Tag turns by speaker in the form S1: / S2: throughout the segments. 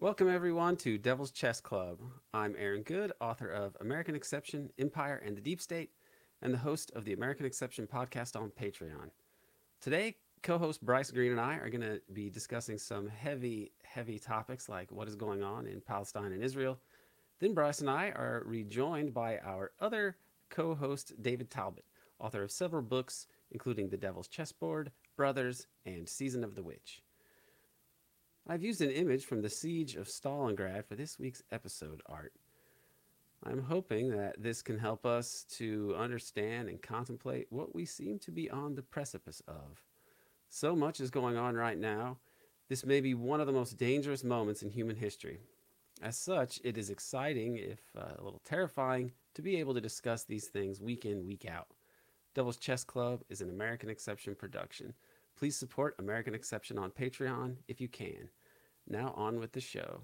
S1: Welcome, everyone, to Devil's Chess Club. I'm Aaron Good, author of American Exception, Empire, and the Deep State, and the host of the American Exception podcast on Patreon. Today, co host Bryce Green and I are going to be discussing some heavy, heavy topics like what is going on in Palestine and Israel. Then, Bryce and I are rejoined by our other co host, David Talbot, author of several books, including The Devil's Chessboard, Brothers, and Season of the Witch. I've used an image from the Siege of Stalingrad for this week's episode art. I'm hoping that this can help us to understand and contemplate what we seem to be on the precipice of. So much is going on right now. This may be one of the most dangerous moments in human history. As such, it is exciting, if uh, a little terrifying, to be able to discuss these things week in, week out. Devil's Chess Club is an American Exception production. Please support American Exception on Patreon if you can. Now on with the show.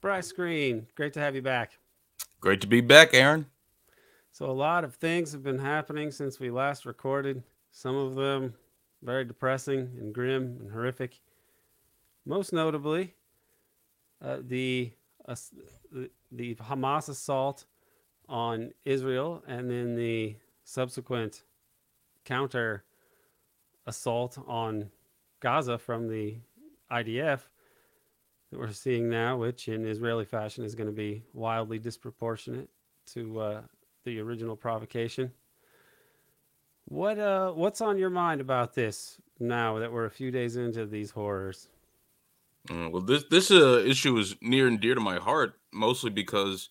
S1: Bryce Green, great to have you back.
S2: Great to be back, Aaron.
S1: So, a lot of things have been happening since we last recorded. Some of them very depressing and grim and horrific. Most notably, uh, the uh, the Hamas assault on Israel and then the subsequent counter assault on Gaza from the IDF that we're seeing now, which in Israeli fashion is going to be wildly disproportionate to uh, the original provocation. What uh, what's on your mind about this now that we're a few days into these horrors?
S2: Uh, well, this this uh, issue is near and dear to my heart, mostly because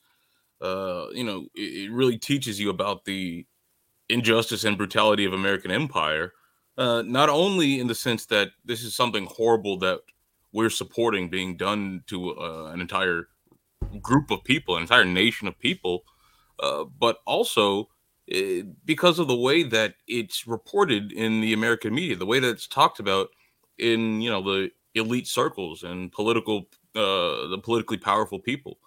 S2: uh, you know it, it, really teaches you about the injustice and brutality of American empire. Uh, not only in the sense that this is something horrible that we're supporting being done to uh, an entire group of people, an entire nation of people, uh, but also eh, because of the way that it's reported in the American media, the way that it's talked about in you know the elite circles and political uh, the politically powerful people.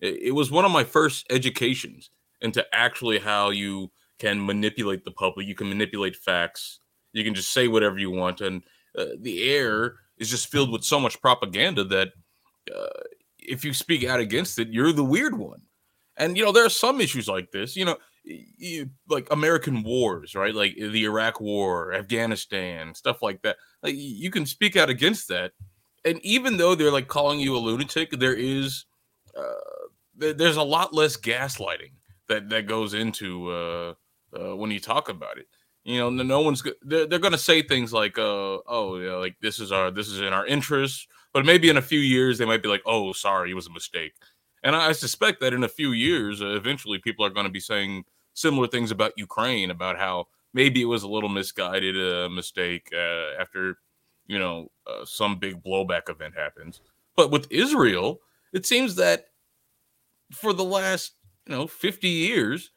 S2: It, it was one of my first educations into actually how you can manipulate the public. You can manipulate facts. You can just say whatever you want, and uh, the air is just filled with so much propaganda that uh, if you speak out against it, you're the weird one. And you know there are some issues like this. You know, like American wars, right? Like the Iraq War, Afghanistan, stuff like that. Like you can speak out against that, and even though they're like calling you a lunatic, there is uh, there's a lot less gaslighting that that goes into uh, uh, when you talk about it. You know, no one's they're, they're going to say things like, uh, "Oh, yeah, like this is our this is in our interest," but maybe in a few years they might be like, "Oh, sorry, it was a mistake." And I suspect that in a few years, uh, eventually, people are going to be saying similar things about Ukraine, about how maybe it was a little misguided uh, mistake uh, after, you know, uh, some big blowback event happens. But with Israel, it seems that for the last, you know, 50 years,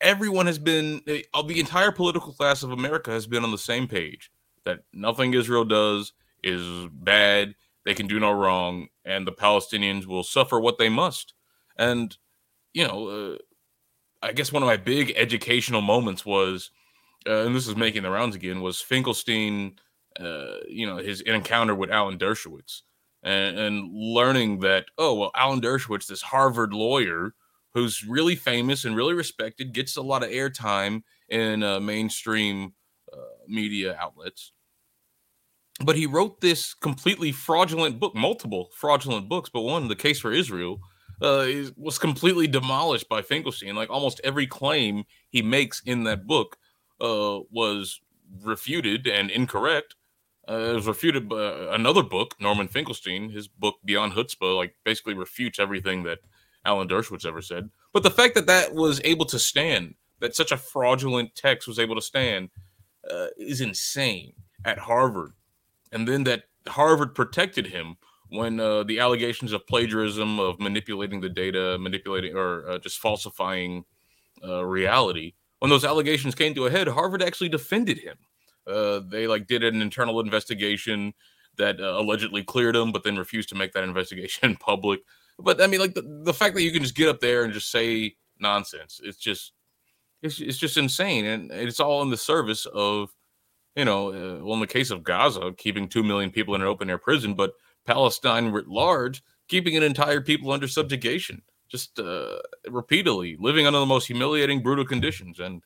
S2: everyone has been, the entire political class of America has been on the same page that nothing Israel does is bad. They can do no wrong, and the Palestinians will suffer what they must. And, you know, uh, I guess one of my big educational moments was, uh, and this is making the rounds again, was Finkelstein, uh, you know, his encounter with Alan Dershowitz and, and learning that, oh, well, Alan Dershowitz, this Harvard lawyer who's really famous and really respected, gets a lot of airtime in uh, mainstream uh, media outlets. But he wrote this completely fraudulent book, multiple fraudulent books, but one, The Case for Israel, uh, was completely demolished by Finkelstein. Like almost every claim he makes in that book uh, was refuted and incorrect. Uh, it was refuted by another book, Norman Finkelstein, his book Beyond Chutzpah, like basically refutes everything that Alan Dershowitz ever said. But the fact that that was able to stand, that such a fraudulent text was able to stand, uh, is insane at Harvard. And then that Harvard protected him when uh, the allegations of plagiarism, of manipulating the data, manipulating or uh, just falsifying uh, reality, when those allegations came to a head, Harvard actually defended him. Uh, they like did an internal investigation that uh, allegedly cleared him, but then refused to make that investigation public. But I mean, like the, the fact that you can just get up there and just say nonsense, it's just it's it's just insane, and it's all in the service of, you know, uh, well, in the case of Gaza, keeping two million people in an open air prison, but Palestine writ large, keeping an entire people under subjugation, just uh, repeatedly living under the most humiliating, brutal conditions, and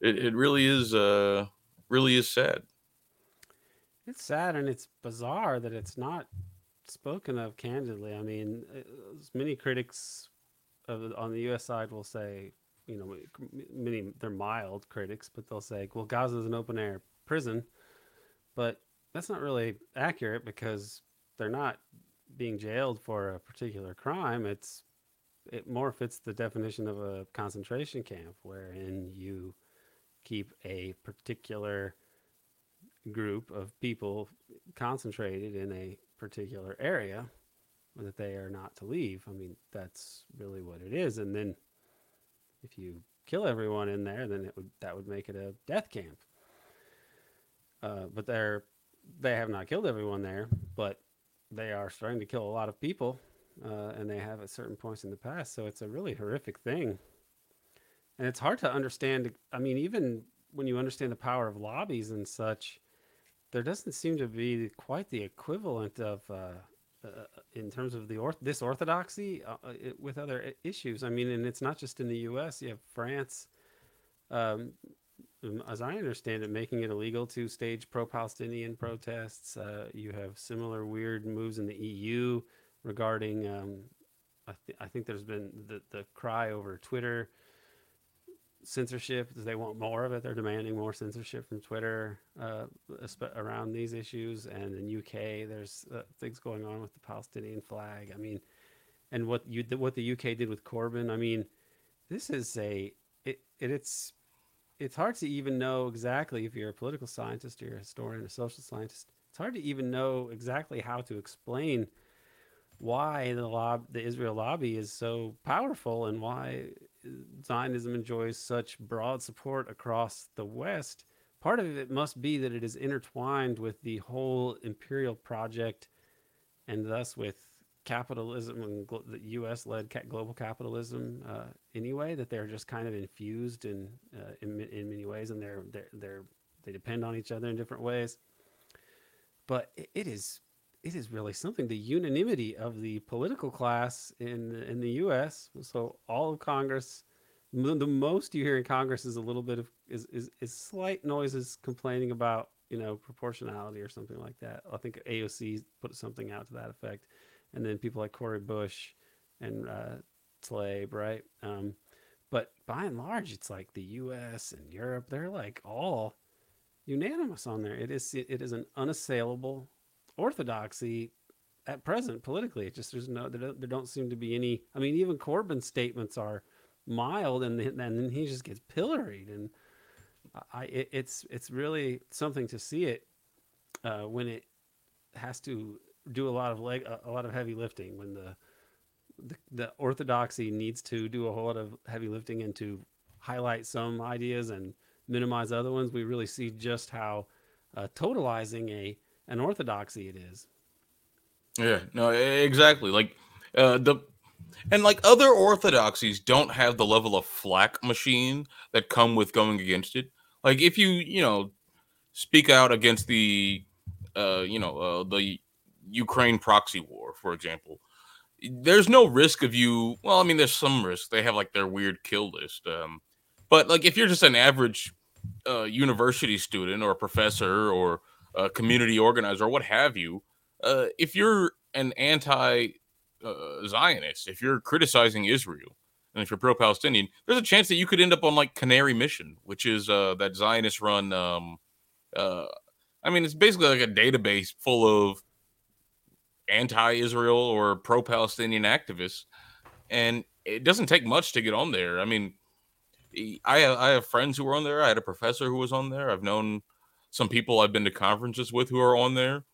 S2: it, it really is uh, really is sad.
S1: It's sad and it's bizarre that it's not spoken of candidly. I mean, uh, many critics of, on the U.S. side will say you know, many they're mild critics, but they'll say, well, Gaza is an open air prison, but that's not really accurate because they're not being jailed for a particular crime. It's it more fits the definition of a concentration camp, wherein you keep a particular group of people concentrated in a particular area that they are not to leave. I mean, that's really what it is. And then if you kill everyone in there, then it would that would make it a death camp. Uh, but they're they have not killed everyone there, but they are starting to kill a lot of people, uh, and they have at certain points in the past. So it's a really horrific thing, and it's hard to understand. I mean, even when you understand the power of lobbies and such, there doesn't seem to be quite the equivalent of uh, uh, in terms of the orth- this orthodoxy uh, uh with other issues. I mean, and it's not just in the U.S. You have France, um, as I understand it, making it illegal to stage pro-Palestinian protests. Uh, you have similar weird moves in the EU regarding. Um, I, th- I, think there's been the the cry over Twitter censorship. They want more of it. They're demanding more censorship from Twitter uh, around these issues. And in UK, there's uh, things going on with the Palestinian flag. I mean, and what you what the UK did with Corbyn. I mean, this is a it, it it's it's hard to even know exactly if you're a political scientist or you're a historian or social scientist. It's hard to even know exactly how to explain why the lob the Israel lobby is so powerful and why Zionism enjoys such broad support across the West, part of it must be that it is intertwined with the whole imperial project and thus with capitalism and the US led ca- global capitalism uh, anyway, that they're just kind of infused in, uh, in, in, many ways and they're, they're, they're, they depend on each other in different ways. But it, it is it is really something. The unanimity of the political class in in the U.S. So all of Congress, the most you hear in Congress is a little bit of is is, is slight noises complaining about you know proportionality or something like that. I think AOC put something out to that effect, and then people like Cori Bush and uh, Tlaib, right? Um, but by and large, it's like the U.S. and Europe. They're like all unanimous on there. It is it is an unassailable orthodoxy at present politically. It just there's no there don't, there don't seem to be any. I mean, even Corbyn's statements are mild, and then, and then he just gets pilloried, and I it, it's it's really something to see it uh, when it has to do a lot of leg a, lot of heavy lifting when the, the the orthodoxy needs to do a whole lot of heavy lifting and to highlight some ideas and minimize other ones. We really see just how uh, totalizing a an orthodoxy it is.
S2: Yeah, no, exactly. Like uh, the and like other orthodoxies don't have the level of flak machine that come with going against it. Like if you you know speak out against the uh, you know uh, the Ukraine proxy war, for example, there's no risk of you. Well, I mean, there's some risk. They have like their weird kill list. Um, but like if you're just an average uh, university student or a professor or a community organizer or what have you, uh, if you're an anti uh, Zionist, if you're criticizing Israel, and if you're pro Palestinian, there's a chance that you could end up on like Canary Mission, which is uh, that Zionist run. Um, uh, I mean, it's basically like a database full of anti Israel or pro Palestinian activists. And it doesn't take much to get on there. I mean, I have, I have friends who were on there. I had a professor who was on there. I've known some people I've been to conferences with who are on there.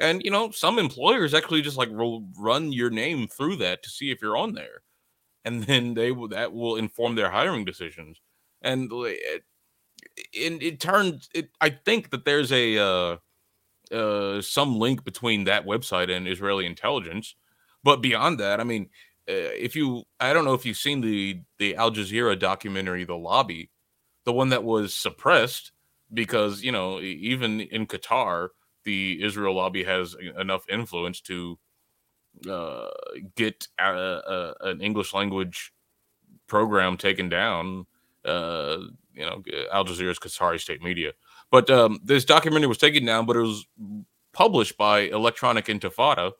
S2: And you know, some employers actually just like will run your name through that to see if you're on there, and then they will that will inform their hiring decisions. And it, it, it turns it. I think that there's a uh, uh, some link between that website and Israeli intelligence, but beyond that, I mean, if you, I don't know if you've seen the the Al Jazeera documentary, The Lobby, the one that was suppressed because you know even in Qatar, the Israel lobby has enough influence to uh, get a, a, an English language program taken down. Uh, you know, Al Jazeera's Qatari state media. But um, this documentary was taken down, but it was published by Electronic Intifada,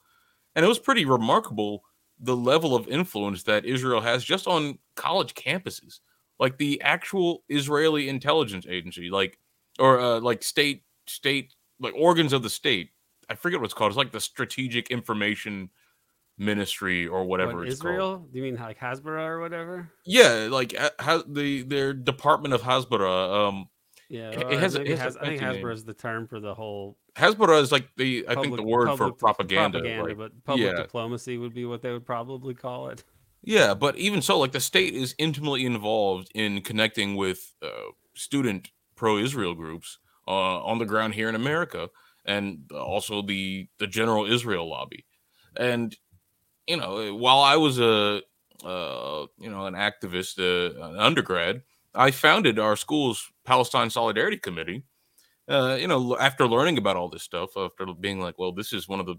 S2: and it was pretty remarkable the level of influence that Israel has just on college campuses, like the actual Israeli intelligence agency, like or uh, like state state like organs of the state. I forget what it's called. It's like the Strategic Information Ministry or whatever.
S1: What,
S2: it's
S1: Israel?
S2: Called.
S1: Do you mean like Hasbara or whatever?
S2: Yeah, like uh, the their Department of Hasbara. Um,
S1: yeah,
S2: it has, it has
S1: has I think
S2: fancy name.
S1: Is the term for the whole
S2: Hasbara is like the I think the word for propaganda.
S1: propaganda
S2: like-
S1: but public
S2: yeah.
S1: diplomacy would be what they would probably call it.
S2: Yeah, but even so, like the state is intimately involved in connecting with uh, student pro-Israel groups uh, on the ground here in America, and also the the general Israel lobby. And you know, while I was a uh, you know an activist, uh, an undergrad, I founded our school's Palestine Solidarity Committee. Uh, you know, after learning about all this stuff, after being like, well, this is one of the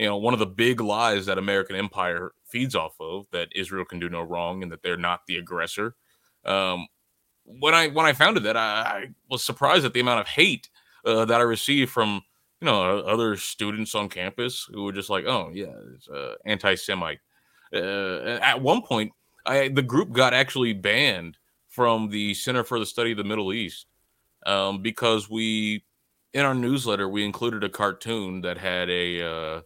S2: you know one of the big lies that american empire feeds off of that israel can do no wrong and that they're not the aggressor um when i when i founded that i, I was surprised at the amount of hate uh, that i received from you know other students on campus who were just like oh yeah it's uh, anti-semite uh, at one point i the group got actually banned from the center for the study of the middle east um, because we in our newsletter we included a cartoon that had a uh,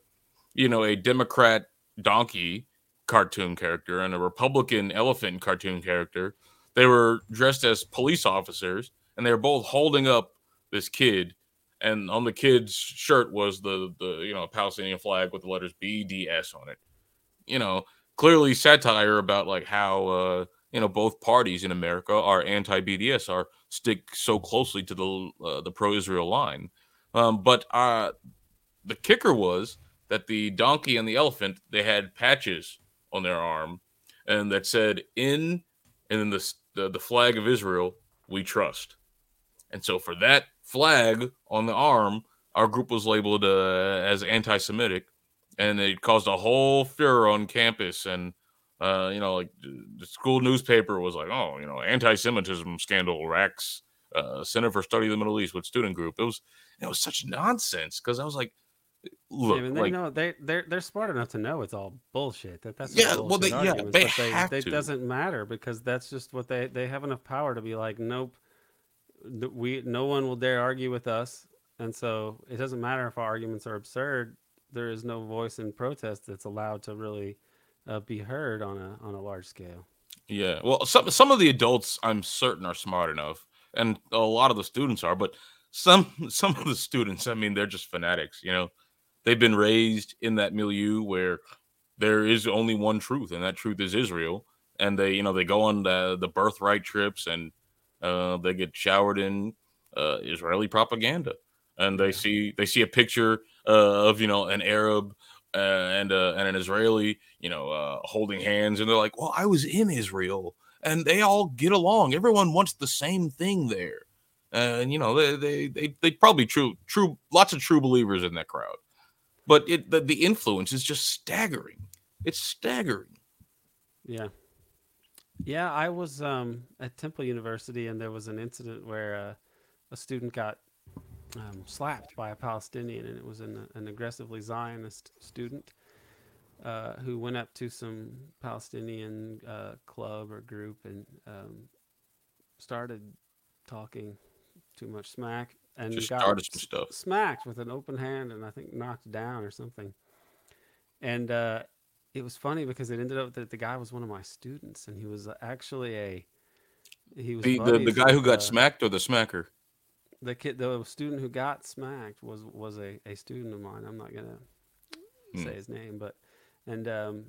S2: you know, a Democrat donkey cartoon character and a Republican elephant cartoon character. They were dressed as police officers and they were both holding up this kid. And on the kid's shirt was the, the you know, Palestinian flag with the letters BDS on it. You know, clearly satire about like how, uh, you know, both parties in America are anti BDS, are stick so closely to the uh, the pro Israel line. Um, but uh, the kicker was that the donkey and the elephant they had patches on their arm and that said in and then the, the the flag of Israel we trust. And so for that flag on the arm, our group was labeled uh, as anti-Semitic, and it caused a whole furor on campus. And uh, you know, like the school newspaper was like, "Oh, you know, anti-Semitism scandal racks uh, Center for Study of the Middle East with student group." It was it was such nonsense because I was like, "Look,
S1: mean, they
S2: like
S1: know they they're they're smart enough to know it's all bullshit. That that's
S2: Yeah, well, they- yeah, they
S1: but they,
S2: have
S1: they
S2: to.
S1: doesn't matter because that's just what they they have enough power to be like, nope, we no one will dare argue with us, and so it doesn't matter if our arguments are absurd. There is no voice in protest that's allowed to really uh, be heard on a on a large scale.
S2: Yeah, well, some some of the adults I'm certain are smart enough, and a lot of the students are, but some some of the students, I mean, they're just fanatics. You know, they've been raised in that milieu where there is only one truth, and that truth is Israel. And they, you know, they go on the the birthright trips, and uh, they get showered in uh, Israeli propaganda, and they see they see a picture uh, of you know an Arab uh, and uh, and an Israeli, you know, uh, holding hands, and they're like, "Well, I was in Israel, and they all get along. Everyone wants the same thing there." And you know, they they they, they probably true true lots of true believers in that crowd, but it the, the influence is just staggering. It's staggering.
S1: Yeah. Yeah, I was um, at Temple University, and there was an incident where uh, a student got um, slapped by a Palestinian, and it was an, an aggressively Zionist student uh, who went up to some Palestinian uh, club or group and um, started talking too much smack, and
S2: Just
S1: got
S2: started some
S1: s-
S2: stuff.
S1: smacked with an open hand, and I think knocked down or something. And uh, it was funny because it ended up that the guy was one of my students, and he was actually a he was
S2: The, the the guy who got
S1: uh,
S2: smacked or the smacker.
S1: The kid, the student who got smacked was was a, a student of mine. I'm not gonna
S2: Hmm.
S1: say his name, but and um,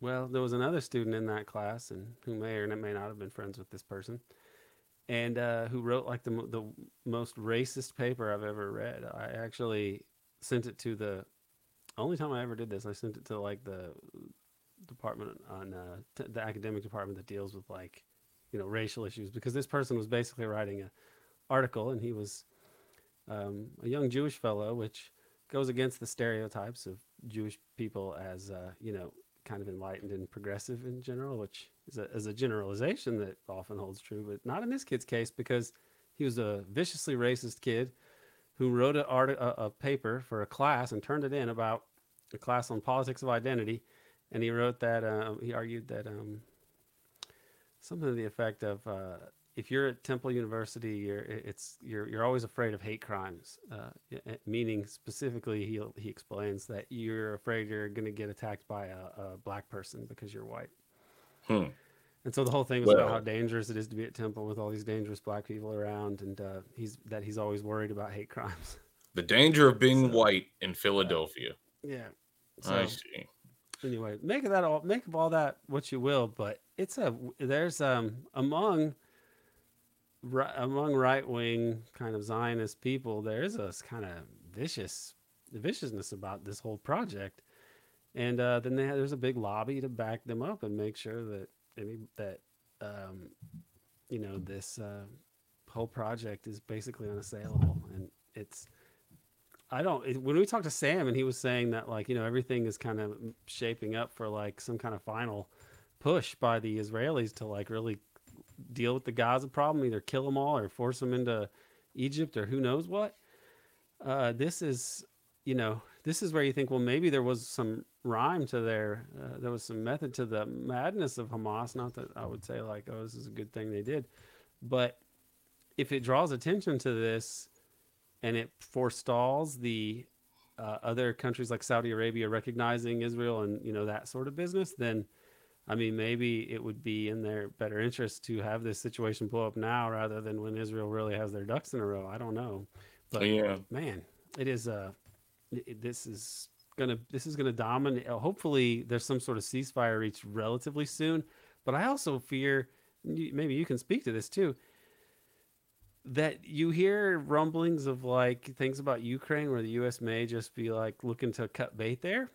S1: well, there was another student in that class, and who may or may not have been friends with this person, and uh, who wrote like the the most racist paper I've ever read. I actually sent it to the only time I ever did this. I sent it to like the department on uh, t- the academic department that deals with like you know racial issues because this person was basically writing a article and he was um, a young Jewish fellow, which goes against the stereotypes of Jewish people as uh, you know kind of enlightened and progressive in general, which is a, is a generalization that often holds true, but not in this kid's case because he was a viciously racist kid who wrote a, art, a, a paper for a class and turned it in about a class on politics of identity. And he wrote that, um, he argued that um, something to the effect of uh, if you're at Temple University, you're it's you're you're always afraid of hate crimes. Uh, meaning specifically, he he explains that you're afraid you're going to get attacked by a, a, black person because you're white.
S2: Hmm.
S1: And so the whole thing was well, about how dangerous it is to be at Temple with all these dangerous black people around, and uh, he's that he's always worried about hate crimes.
S2: The danger of being so, white in Philadelphia.
S1: Yeah.
S2: So, I see.
S1: Anyway, make of that all make of all that what you will, but it's a there's um among right, among right wing kind of Zionist people, there is a kind of vicious viciousness about this whole project, and uh, then have, there's a big lobby to back them up and make sure that any that um, you know this uh, whole project is basically unassailable, and it's. I don't. It, when we talked to Sam, and he was saying that like you know everything is kind of shaping up for like some kind of final push by the Israelis to like really deal with the Gaza problem, either kill them all or force them into Egypt or who knows what. Uh, this is, you know, this is where you think, well, maybe there was some rhyme to their, uh, there was some method to the madness of Hamas. Not that I would say like, oh, this is a good thing they did, but if it draws attention to this and it forestalls the uh, other countries like Saudi Arabia recognizing Israel and you know that sort of business, then I mean, maybe it would be in their better interest to have this situation blow up now rather than when Israel really has their ducks in a row. I don't know, but yeah, man, it is. Uh, it, this is gonna this is gonna dominate. Uh, hopefully, there's some sort of ceasefire reached relatively soon. But I also fear, maybe you can speak to this too. That you hear rumblings of like things about Ukraine where the U.S. may just be like looking to cut bait there,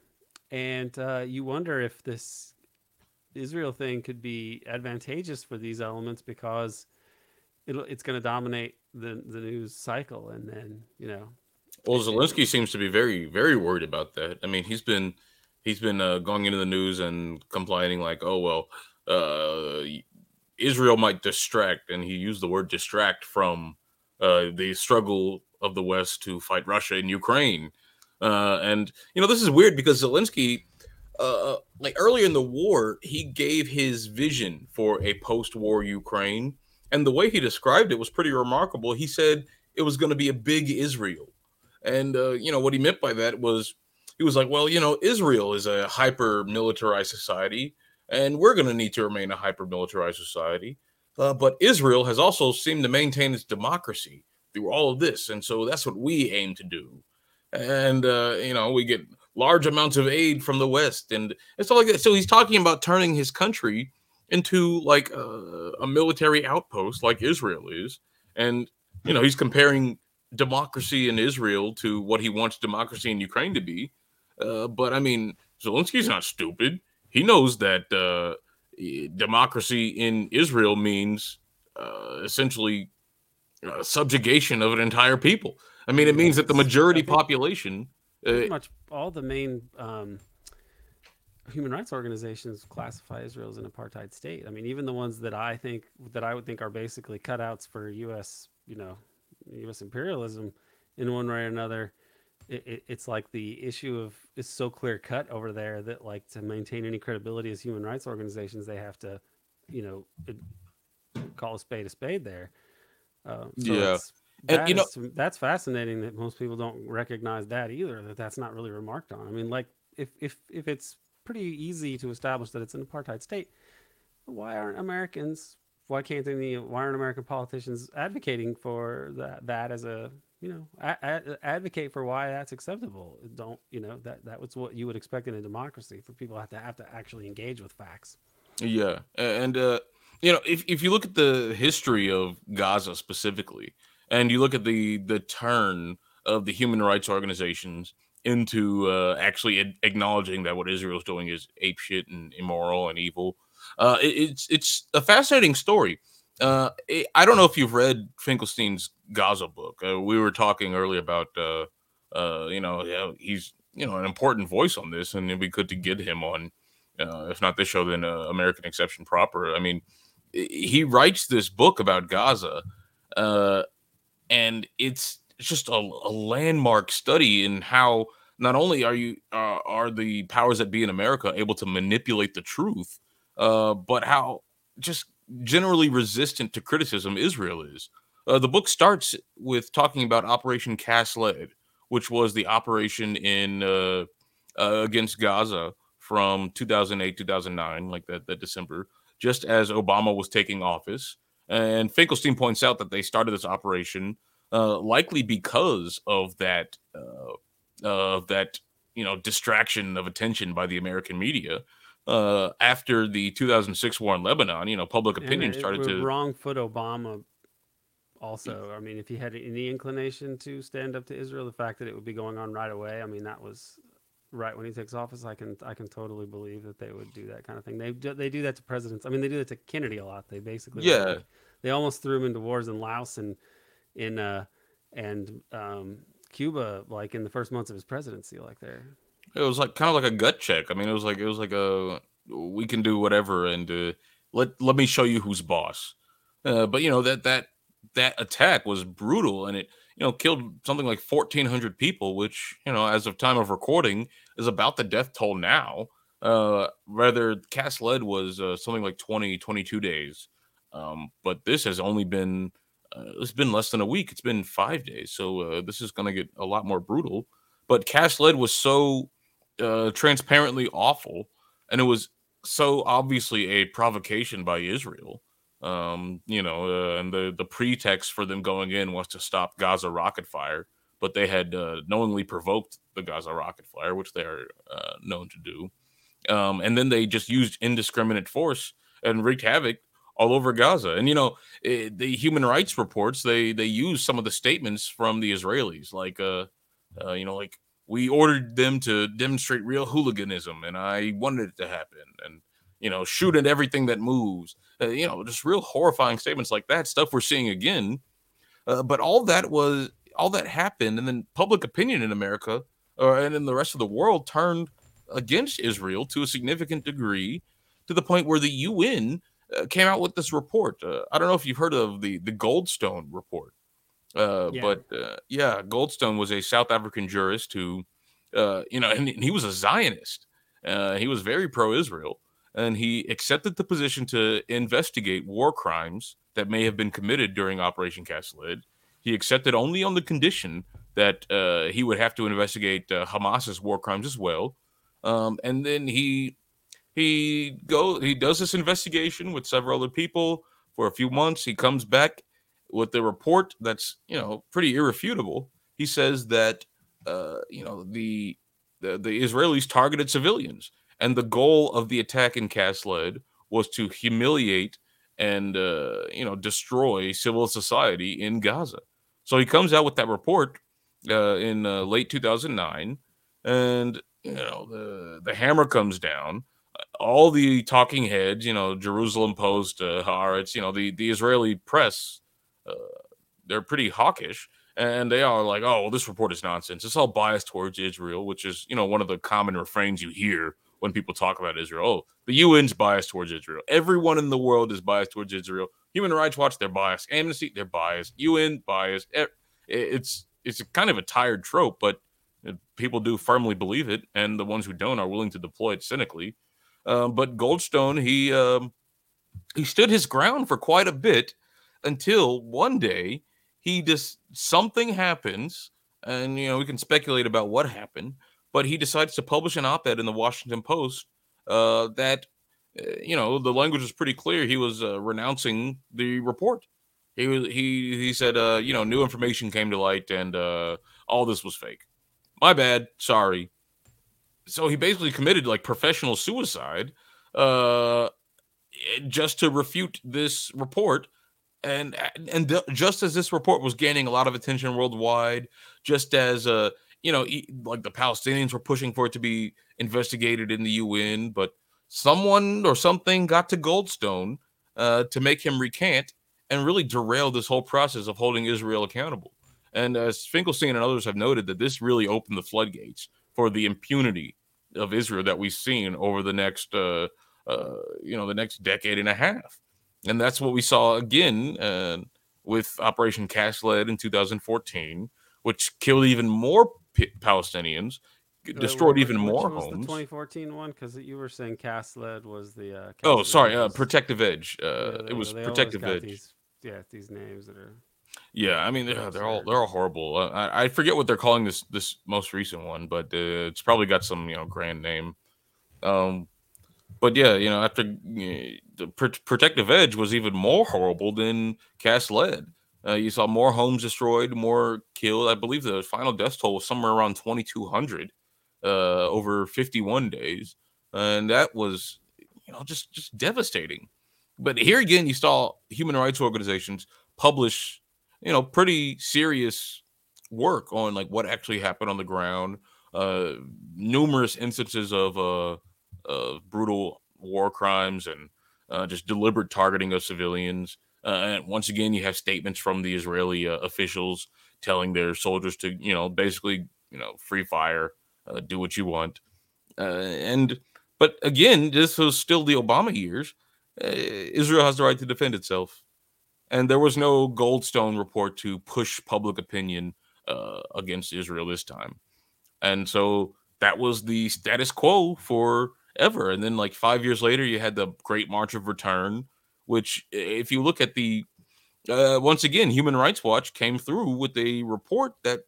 S1: and uh, you wonder if this Israel thing could be advantageous for these elements because it'll it's going to dominate the the news cycle, and then you know.
S2: Well, Zelensky seems to be very very worried about that. I mean, he's been he's been uh, going into the news and complaining like, oh well, uh, Israel might distract, and he used the word distract from uh, the struggle of the West to fight Russia in Ukraine. Uh, and you know, this is weird because Zelensky uh, like earlier in the war, he gave his vision for a post-war Ukraine, and the way he described it was pretty remarkable. He said it was going to be a big Israel, and uh, you know what he meant by that was he was like, well, you know, Israel is a hyper militarized society, and we're going to need to remain a hyper militarized society. Uh, but Israel has also seemed to maintain its democracy through all of this, and so that's what we aim to do. And uh, you know, we get large amounts of aid from the West and, and stuff like that. So he's talking about turning his country into like a, a military outpost, like Israel is. And, you know, he's comparing democracy in Israel to what he wants democracy in Ukraine to be. Uh, but I mean, Zelensky's not stupid. He knows that uh, democracy in Israel means uh, essentially uh, subjugation of an entire people. I mean, it means that the majority population
S1: pretty uh, much all the main um, human rights organizations classify Israel as an apartheid state. I mean, even the ones that I think that I would think are basically cutouts for U.S. you know U.S. imperialism in one way or another. It, it, it's like the issue of is so clear cut over there that like to maintain any credibility as human rights organizations, they have to, you know, call a spade a spade there. Uh, so yeah, and you know that's fascinating that most people don't recognize that either. That that's not really remarked on. I mean, like if if if it's pretty easy to establish that it's an apartheid state, why aren't Americans? Why can't any? Why aren't American politicians advocating for that that as a you know a, a, advocate for why that's acceptable? Don't you know that that was what you would expect in a democracy for people to have to have to actually engage with facts.
S2: Yeah, and uh, you know if if you look at the history of Gaza specifically and you look at the the turn of the human rights organizations into uh, actually acknowledging that what Israel's doing is ape shit and immoral and evil. Uh, it, it's it's a fascinating story. Uh, it, I don't know if you've read Finkelstein's Gaza book. Uh, we were talking earlier about uh, uh, you know he's you know an important voice on this, and it'd be good to get him on. if not this show, then American Exception proper. I mean, he writes this book about Gaza, and it's just a, a landmark study in how not only are you uh, are the powers that be in America able to manipulate the truth, uh, but how just generally resistant to criticism Israel is. Uh, the book starts with talking about Operation Cast Lead, which was the operation in uh, uh, against Gaza from 2008 2009, like that that December, just as Obama was taking office. And Finkelstein points out that they started this operation uh, likely because of that uh, of that you know distraction of attention by the American media. Uh, after the 2006 war in Lebanon, you know, public opinion started to
S1: wrong foot Obama. Also, I mean, if he had any inclination to stand up to Israel, the fact that it would be going on right away, I mean, that was right when he takes office. I can I can totally believe that they would do that kind of thing. They they do that to presidents. I mean, they do that to Kennedy a lot. They basically
S2: yeah.
S1: They almost threw him into wars in Laos and in uh and um Cuba like in the first months of his presidency like there.
S2: It was like kind of like a gut check. I mean, it was like it was like a we can do whatever and uh, let let me show you who's boss. Uh, but you know that that that attack was brutal and it you know killed something like 1400 people which you know as of time of recording is about the death toll now uh rather cast lead was uh, something like 20 22 days um but this has only been uh, it's been less than a week. It's been five days. So uh, this is going to get a lot more brutal. But Cast Lead was so uh, transparently awful, and it was so obviously a provocation by Israel. Um, you know, uh, and the the pretext for them going in was to stop Gaza rocket fire, but they had uh, knowingly provoked the Gaza rocket fire, which they are uh, known to do. Um, and then they just used indiscriminate force and wreaked havoc all over Gaza. And you know, it, eh, the human rights reports they they use some of the statements from the Israelis, like uh, uh, you know, like we ordered them to demonstrate real hooliganism, and I wanted it to happen, and you know, shoot at everything that moves. Uh, you know, just real horrifying statements like that. Stuff we're seeing again. Uh, but all that was all that happened, and then public opinion in America and in the rest of the world turned against Israel to a significant degree, to the point where the UN uh, came out with this report. Uh, I don't know if you've heard of the the Goldstone report, uh, yeah. but uh, yeah, Goldstone was a South African jurist who, uh, you know, and, and, he was a Zionist. Uh, he was very pro-Israel, and he accepted the position to investigate war crimes that may have been committed during Operation Cast Lead. He accepted only on the condition that he would have to investigate Hamas's war crimes as well. Um, and then he he go he does this investigation with several other people for a few months. He comes back with the report that's you know pretty irrefutable. He says that uh, you know the, the the Israelis targeted civilians, and the goal of the attack in Cast was to humiliate and uh, you know destroy civil society in Gaza. So he comes out with that report uh, in uh, late 2009, and you know the the hammer comes down all the talking heads, you know, Jerusalem Post, uh, Haaretz, you know, the the Israeli press, uh, they're pretty hawkish, and they are like, oh, well, this report is nonsense. It's all biased towards Israel, which is you know one of the common refrains you hear when people talk about Israel. Oh, the UN's biased towards Israel. Everyone in the world is biased towards Israel. Human Rights Watch, they're biased. Amnesty, they're biased. UN, biased. It's it's kind of a tired trope, but uh, people do firmly believe it, and the ones who don't are willing to deploy it cynically. Um, but Goldstone, he um, he stood his ground for quite a bit until one day he just something happens, and you know we can speculate about what happened, but he decides to publish an op-ed in the Washington Post uh, that uh, you know the language was pretty clear. He was uh, renouncing the report. He was he he said uh, you know new information came to light and uh, all this was fake. My bad. Sorry so he basically committed like professional suicide uh just to refute this report and and th- just as this report was gaining a lot of attention worldwide just as uh you know, like the Palestinians were pushing for it to be investigated in the UN, but someone or something got to Goldstone uh, to make him recant and really derail this whole process of holding Israel accountable. And as Finkelstein and others have noted, that this really opened the floodgates for the impunity of Israel that we've seen over the next, uh, uh, you know, the next decade and a half. And that's what we saw again uh, with Operation Cast Lead in 2014, which killed even more P- Palestinians, destroyed even more homes.
S1: The 2014 one, because you were saying Cast Lead was the. Uh,
S2: oh, sorry, uh, Protective Edge. Uh, yeah, it was Protective Edge.
S1: These, yeah, these names that are.
S2: Yeah, I mean they're, they're all they're all horrible. Uh, I, I forget what they're calling this this most recent one, but uh, it's probably got some you know grand name. Um, but yeah, you know after the pr- protective edge was even more horrible than cast lead. Uh, you saw more homes destroyed, more killed. I believe the final death toll was somewhere around 2,200 uh, over 51 days, and that was you know just just devastating. But here again, you saw human rights organizations publish you know pretty serious work on like what actually happened on the ground. Uh, numerous instances of uh, of brutal war crimes and uh, just deliberate targeting of civilians. Uh, and once again, you have statements from the Israeli uh, officials telling their soldiers to, you know, basically, you know, free fire, uh, do what you want. Uh, and, but again, this was still the Obama years. Uh, Israel has the right to defend itself. And there was no Goldstone report to push public opinion uh, against Israel this time. And so that was the status quo for ever. And then, like five years later, you had the Great March of Return, which, if you look at the uh, once again, Human Rights Watch came through with a report that,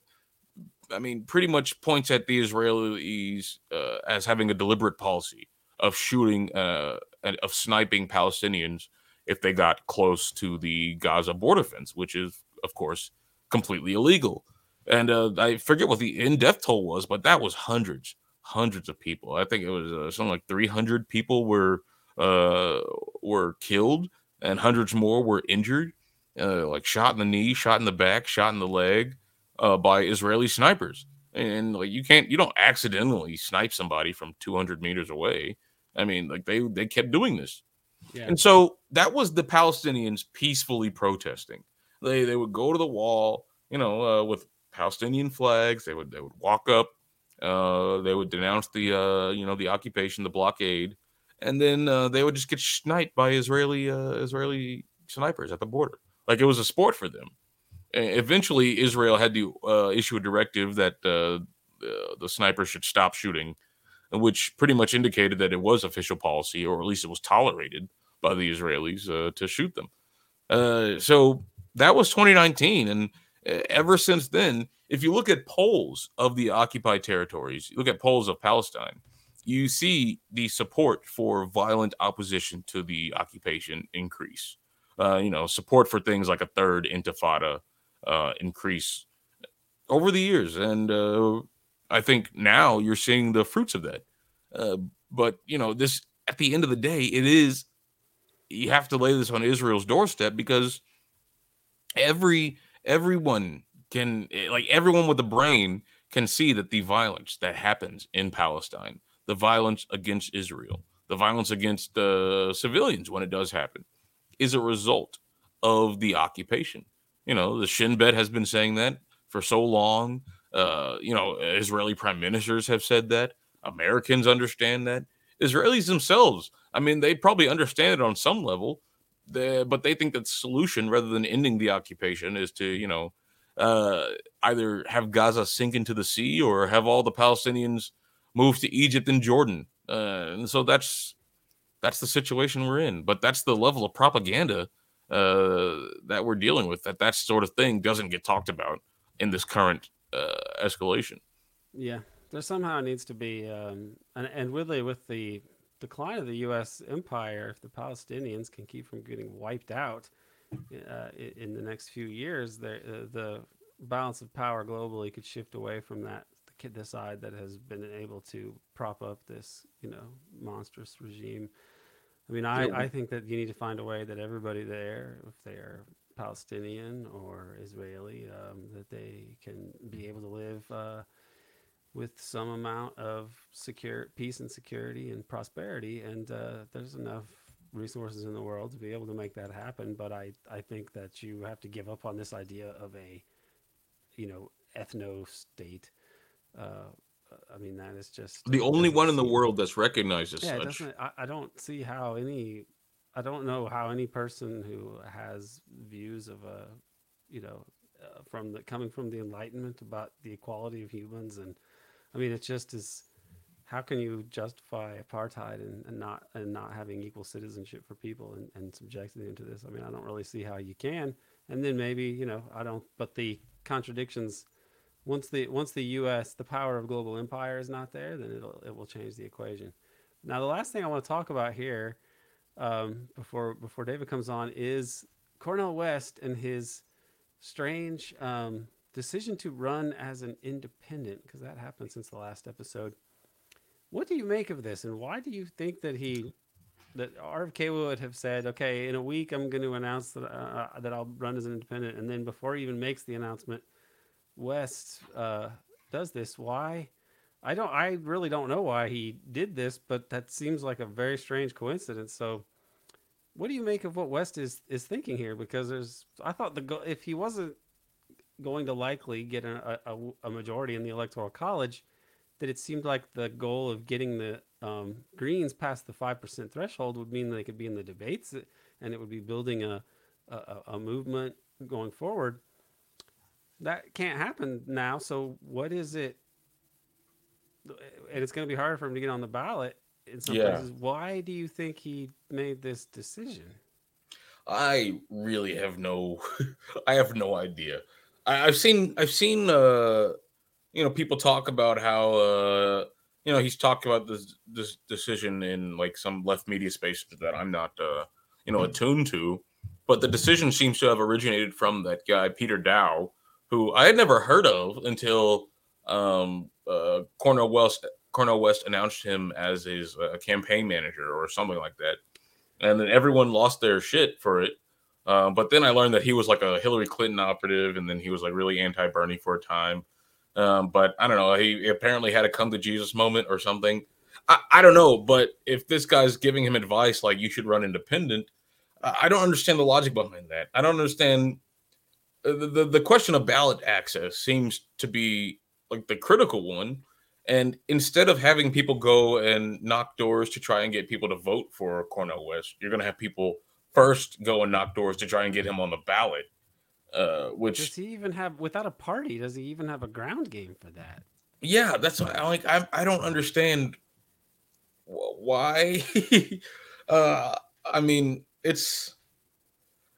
S2: I mean, pretty much points at the Israelis uh, as having a deliberate policy of shooting, uh, of sniping Palestinians if they got close to the Gaza border fence, which is, of course, completely illegal. And uh, I forget what the in death toll was, but that was hundreds, hundreds of people. I think it was uh, something like 300 people were uh, were killed, and hundreds more were injured, uh, like shot in the knee, shot in the back, shot in the leg uh, by Israeli snipers. And like you can't, you don't accidentally snipe somebody from 200 meters away. I mean, like they they kept doing this, yeah. and so that was the Palestinians peacefully protesting. They they would go to the wall, you know, uh, with Palestinian flags. They would they would walk up uh, they would denounce the uh, you know the occupation, the blockade, and then uh, they would just get sniped by Israeli uh, Israeli snipers at the border. Like it was a sport for them. And eventually, Israel had to uh, issue a directive that the snipers should stop shooting, which pretty much indicated that it was official policy, or at least it was tolerated by the Israelis to shoot them. so that was 2019, and ever since then, if you look at polls of the occupied territories, you look at polls of Palestine, you see the support for violent opposition to the occupation increase. Uh, you know, support for things like a third intifada uh, increase over the years. And uh, I think now you're seeing the fruits of that. Uh, but, you know, this at the end of the day, it is, you have to lay this on Israel's doorstep because every, everyone can eh, like everyone with a brain can see that the violence that happens in Palestine, the violence against Israel, the violence against uh, civilians when it does happen, is a result of the occupation. You know, the Shin Bet has been saying that for so long. Uh, you know, Israeli prime ministers have said that. Americans understand that. Israelis themselves, I mean, they probably understand it on some level, but they think that the solution, rather than ending the occupation, is to, you know, uh, either have Gaza sink into the sea or have all the Palestinians move to Egypt and Jordan. Uh, and so that's that's the situation we're in. But that's the level of propaganda uh, that we're dealing with. That that sort of thing doesn't get talked about in this current uh, escalation.
S1: Yeah, there somehow needs to be, um, and, and really with the decline of the U.S. empire, if the Palestinians can keep from getting wiped out, uh, in the next few years, the, uh, the balance of power globally could shift away from that the side that has been able to prop up this, you know, monstrous regime. I mean, I, I think that you need to find a way that everybody there, if they are Palestinian or Israeli, um, that they can be able to live uh, with some amount of secure peace and security and prosperity, and uh, there's enough resources in the world to be able to make that happen. But I I think that you have to give up on this idea of a you know ethno state. Uh, I mean, that is just
S2: the only one in the world that's recognized as
S1: yeah,
S2: such.
S1: doesn't. I, I don't see how any. I don't know how any person who has views of a, you know, uh, from the coming from the Enlightenment about the equality of humans, and I mean, it just is. How can you justify apartheid and, and not and not having equal citizenship for people and, and subjecting them to this? I mean, I don't really see how you can. And then maybe you know, I don't. But the contradictions once the once the U.S. the power of global empire is not there, then it'll it will change the equation. Now, the last thing I want to talk about here, um, before before David comes on, is Cornel West and his strange um, decision to run as an independent, because that happened since the last episode. What do you make of this, and why do you think that he that RFK would have said, "Okay, in a week, I'm going to announce that uh, that I'll run as an independent," and then before he even makes the announcement, West uh, does this. Why? I don't. I really don't know why he did this, but that seems like a very strange coincidence. So, what do you make of what West is is thinking here? Because there's, I thought the if he wasn't going to likely get a, a, a majority in the electoral college, that it seemed like the goal of getting the um, Greens past the five percent threshold would mean they could be in the debates, and it would be building a a, a- a movement going forward. That can't happen now. So what is it? And it's going to be harder for him to get on the ballot in some
S2: Yeah.
S1: places. Why do you think he made this decision?
S2: I really have no, I have no idea. I, I've seen, I've seen, uh, you know, people talk about how, uh, you know, he's talked about this this decision in like some left media spaces that I'm not, uh, you know, attuned to. But the decision seems to have originated from that guy Peter Daou, who I had never heard of until um, uh, Cornel West West announced him as his uh, campaign manager or something like that and then everyone lost their shit for it. Uh, but then I learned that he was like a Hillary Clinton operative, and then he was like really anti-Bernie for a time. Um, but I don't know. He apparently had a come to Jesus moment or something. I, I don't know. But if this guy's giving him advice like you should run independent, I I don't understand the logic behind that. I don't understand uh, the, the the question of ballot access seems to be like the critical one. And instead of having people go and knock doors to try and get people to vote for Cornel West, you're going to have people first go and knock doors to try and get him on the ballot. Uh,
S1: Does
S2: which,
S1: he even have without a party? Does he even have a ground game for that?
S2: yeah, that's why I like. I I don't understand why. uh, I mean, it's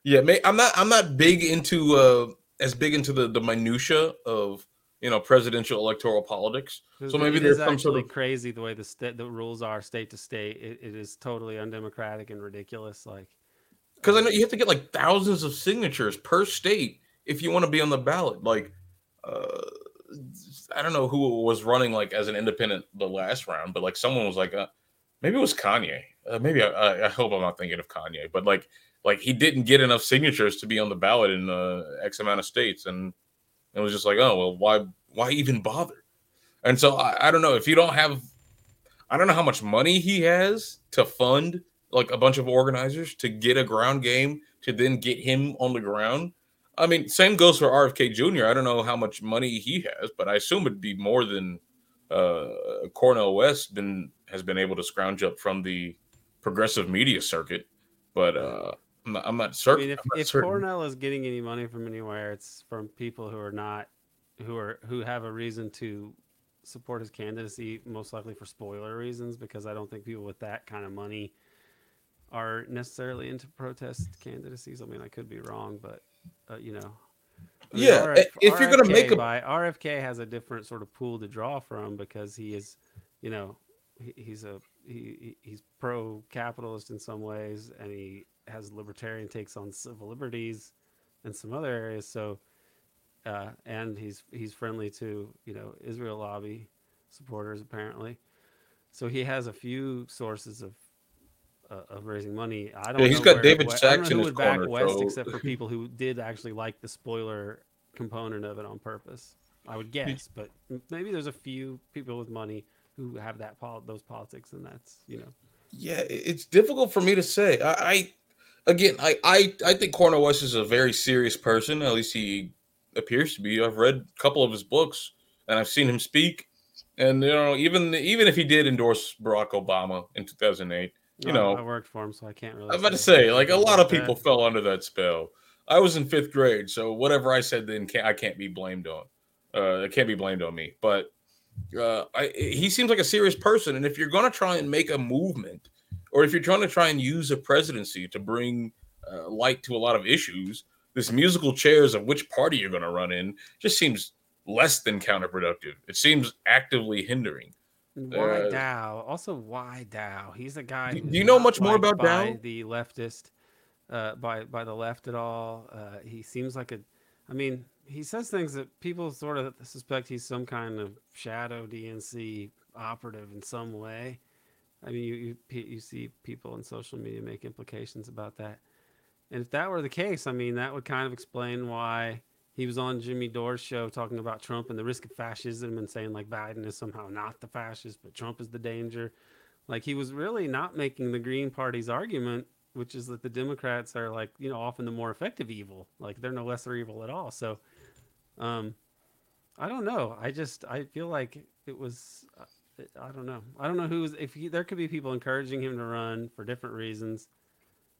S2: yeah. May, I'm not. I'm not big into uh as big into the the minutia of you know presidential electoral politics. So maybe there's some sort of
S1: crazy the way the sta- the rules are state to state. It, it is totally undemocratic and ridiculous. Like
S2: because I know you have to get like thousands of signatures per state if you want to be on the ballot. Like, uh, I don't know who was running like as an independent the last round, but like someone was like, uh, maybe it was Kanye. Uh, maybe I, I, I hope I'm not thinking of Kanye, but like, like he didn't get enough signatures to be on the ballot in uh, X amount of states, and it was just like, oh well, why why even bother? And so I, I don't know if you don't have, I don't know how much money he has to fund like a bunch of organizers to get a ground game to then get him on the ground. I mean, same goes for RFK Jr. I don't know how much money he has, but I assume it'd be more than uh, Cornel West been has been able to scrounge up from the progressive media circuit. But uh, I'm, not, I'm not
S1: I mean, if, if
S2: certain.
S1: Cornel is getting any money from anywhere, it's from people who are not who are who have a reason to support his candidacy, most likely for spoiler reasons, because I don't think people with that kind of money are necessarily into protest candidacies. I mean, I could be wrong, but uh, you know. I mean,
S2: Yeah, if you're gonna make
S1: RFK
S2: a-
S1: by RFK has a different sort of pool to draw from because he is, you know, he, he's a he, he- he's pro capitalist in some ways, and he has libertarian takes on civil liberties and some other areas. So, uh, and he's he's friendly to you know Israel lobby supporters apparently. So he has a few sources of uh, of raising money. I don't.
S2: Yeah, he's
S1: know
S2: got
S1: where-
S2: David
S1: wh- I
S2: Sachs in his
S1: would back
S2: corner,
S1: West
S2: so-
S1: except for people who did actually like the spoiler component of it on purpose. I would guess, but maybe there's a few people with money who have that pol- those politics, and that's you know.
S2: Yeah, it's difficult for me to say. I, I again, I, I I think Cornel West is a very serious person. At least he appears to be. I've read a couple of his books, and I've seen him speak. And you know, even even if he did endorse Barack Obama in 2008, you know,
S1: I worked for him, so I can't really.
S2: I'm about to say, like a lot of people fell under that spell. I was in fifth grade, so whatever I said then, can't, I can't be blamed on. Uh, it can't be blamed on me. But uh, I, he seems like a serious person, and if you're going to try and make a movement, or if you're trying to try and use a presidency to bring uh, light to a lot of issues, this musical chairs of which party you're going to run in just seems less than counterproductive. It seems actively hindering.
S1: Why uh, Daou? Also, why Daou? He's a guy.
S2: Do you know much more about Daou?
S1: The leftist, uh, by by the left at all. Uh, he seems like a. I mean, he says things that people sort of suspect he's some kind of shadow DNC operative in some way. I mean, you you you see people in social media make implications about that, and if that were the case, I mean, that would kind of explain why he was on Jimmy Dore's show talking about Trump and the risk of fascism and saying like Biden is somehow not the fascist, but Trump is the danger. Like he was really not making the Green Party's argument, which is that the Democrats are like, you know, often the more effective evil. Like they're no lesser evil at all. So, um, I don't know. I just I feel like it was. I don't know. I don't know who's if he, there could be people encouraging him to run for different reasons.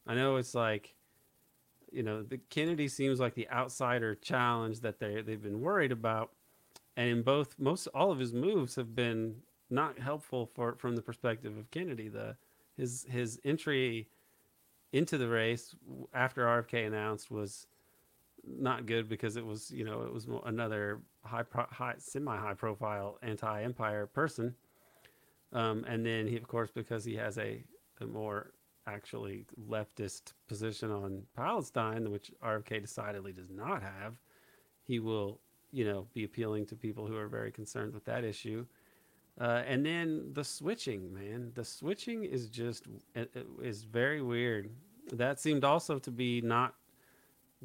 S1: I know it's like you know, the Kennedy seems like the outsider challenge that they they've been worried about, and in both most all of his moves have been not helpful for from the perspective of Kennedy. The his his entry into the race after RFK announced was not good because it was you know it was another high, pro, high semi high profile anti empire person, um, and then he of course because he has a, a more actually leftist position on Palestine, which RFK decidedly does not have, he will, you know, be appealing to people who are very concerned with that issue. Uh, and then the switching, man, the switching is just is very weird. That seemed also to be not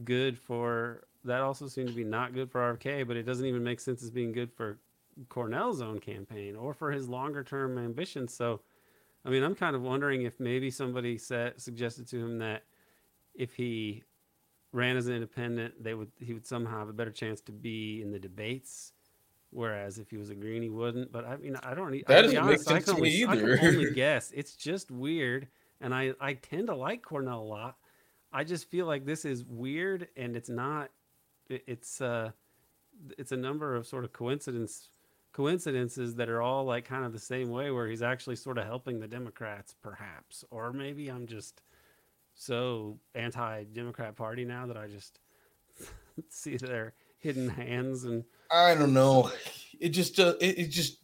S1: good for. That also seemed to be not good for RFK, but it doesn't even make sense as being good for Cornel's own campaign or for his longer term ambitions. So I mean, I'm kind of wondering if maybe somebody said suggested to him that if he ran as an independent, they would he would somehow have a better chance to be in the debates. Whereas if he was a green, he wouldn't. But I mean, I don't.
S2: That doesn't honest, make sense to me either.
S1: I can only guess. It's just weird, and I I tend to like Cornel a lot. I just feel like this is weird, and it's not. It, it's uh, it's a number of sort of coincidence coincidences that are all like kind of the same way where he's actually sort of helping the democrats perhaps or maybe i'm just so anti-democrat party now that i just see their hidden hands and
S2: i don't know. It just uh, it, it just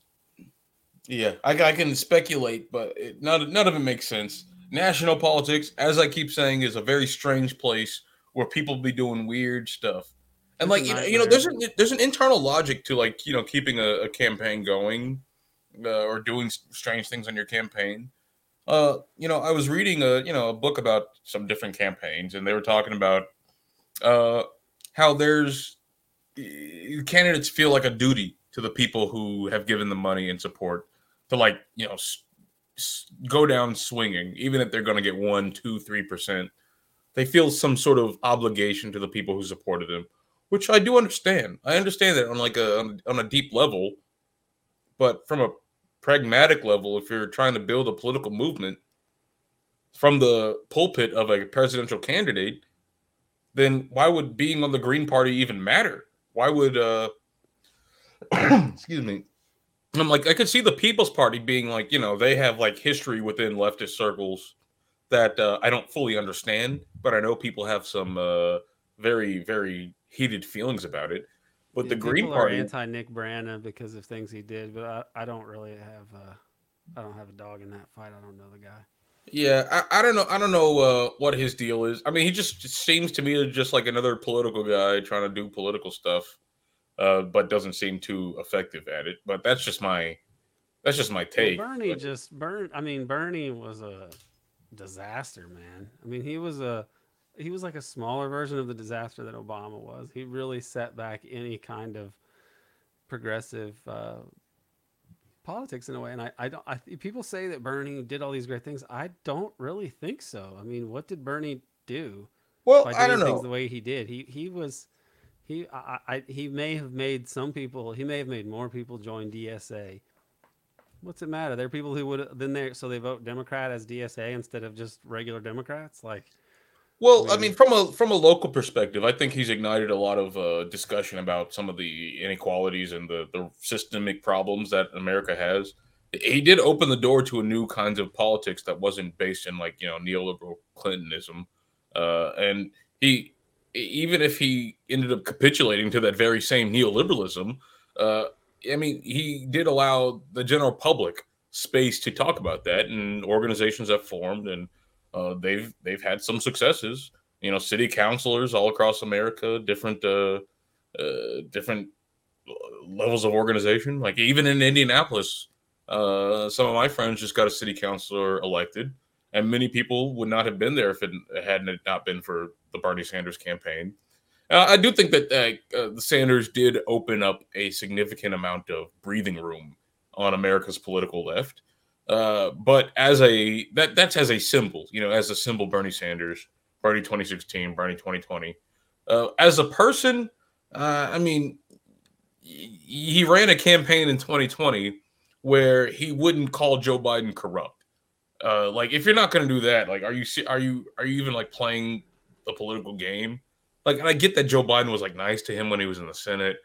S2: yeah I, I can speculate but it, none, none of it makes sense. National politics as i keep saying is a very strange place where people be doing weird stuff and like you know, you know, there's an there's an internal logic to like you know keeping a, a campaign going uh, or doing strange things on your campaign. Uh, you know, I was reading a you know a book about some different campaigns, and they were talking about uh, how there's candidates feel like a duty to the people who have given them money and support to like you know s- s- go down swinging, even if they're going to get one, two, three percent. They feel some sort of obligation to the people who supported them which I do understand. I understand that on like a on a deep level, but from a pragmatic level, if you're trying to build a political movement from the pulpit of a presidential candidate, then why would being on the Green Party even matter? Why would uh excuse me? I'm like I could see the People's Party being like, you know, they have like history within leftist circles that uh, I don't fully understand, but I know people have some uh very very heated feelings about it. But yeah, the Green Party
S1: anti Nick Brana because of things he did, but I, I don't really have uh, I don't have a dog in that fight. I don't know the guy.
S2: Yeah, I, I don't know. I don't know uh, what his deal is. I mean, he just, just seems to me just like another political guy trying to do political stuff, uh, but doesn't seem too effective at it. But that's just my that's just my take.
S1: Well, Bernie
S2: but...
S1: just Bern. I mean, Bernie was a disaster, man. I mean, he was a he was like a smaller version of the disaster that Obama was. He really set back any kind of progressive uh, politics in a way. And I, I don't. I, people say that Bernie did all these great things. I don't really think so. I mean, what did Bernie do?
S2: Well, I don't know
S1: the way he did. He he was he I, I he may have made some people. He may have made more people join DSA. What's it matter? There are people who would then they so they vote Democrat as DSA instead of just regular Democrats. Like,
S2: well, I mean, from a from a local perspective, I think he's ignited a lot of uh, discussion about some of the inequalities and the the systemic problems that America has. He did open the door to a new kinds of politics that wasn't based in like you know neoliberal Clintonism, uh, and he even if he ended up capitulating to that very same neoliberalism, uh, I mean, he did allow the general public space to talk about that, and organizations have formed, and uh, they've they've had some successes. You know, city councilors all across America, different uh, uh, different levels of organization. Like even in Indianapolis, uh, some of my friends just got a city councilor elected, and many people would not have been there if it hadn't not been for the Bernie Sanders campaign. Uh, I do think that uh, uh, the Sanders did open up a significant amount of breathing room on America's political left. Uh, but as a that that's as a symbol, you know, as a symbol, Bernie Sanders, Bernie 2016, Bernie 2020. Uh, as a person, uh, I mean, he ran a campaign in 2020 where he wouldn't call Joe Biden corrupt. like, if you're not going to do that, like, are you are you are you even like playing the political game? like, and I get that Joe Biden was like nice to him when he was in the Senate,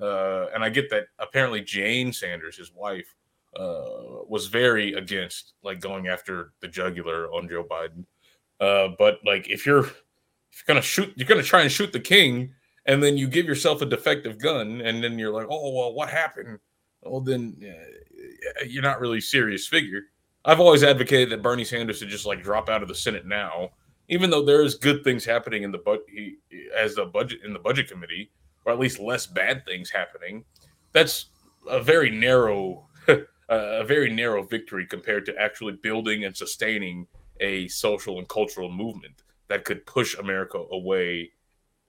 S2: uh, and I get that apparently Jane Sanders, his wife, uh, was very against like going after the jugular on Joe Biden. Uh, but like, if you're if you're gonna shoot, you're gonna try and shoot the king, and then you give yourself a defective gun, and then you're like, oh well, what happened? Well, then uh, you're not really serious figure. I've always advocated that Bernie Sanders should just like drop out of the Senate now even though there is good things happening in the budget as the budget in the budget committee, or at least less bad things happening, that's a very narrow a very narrow victory compared to actually building and sustaining a social and cultural movement that could push America away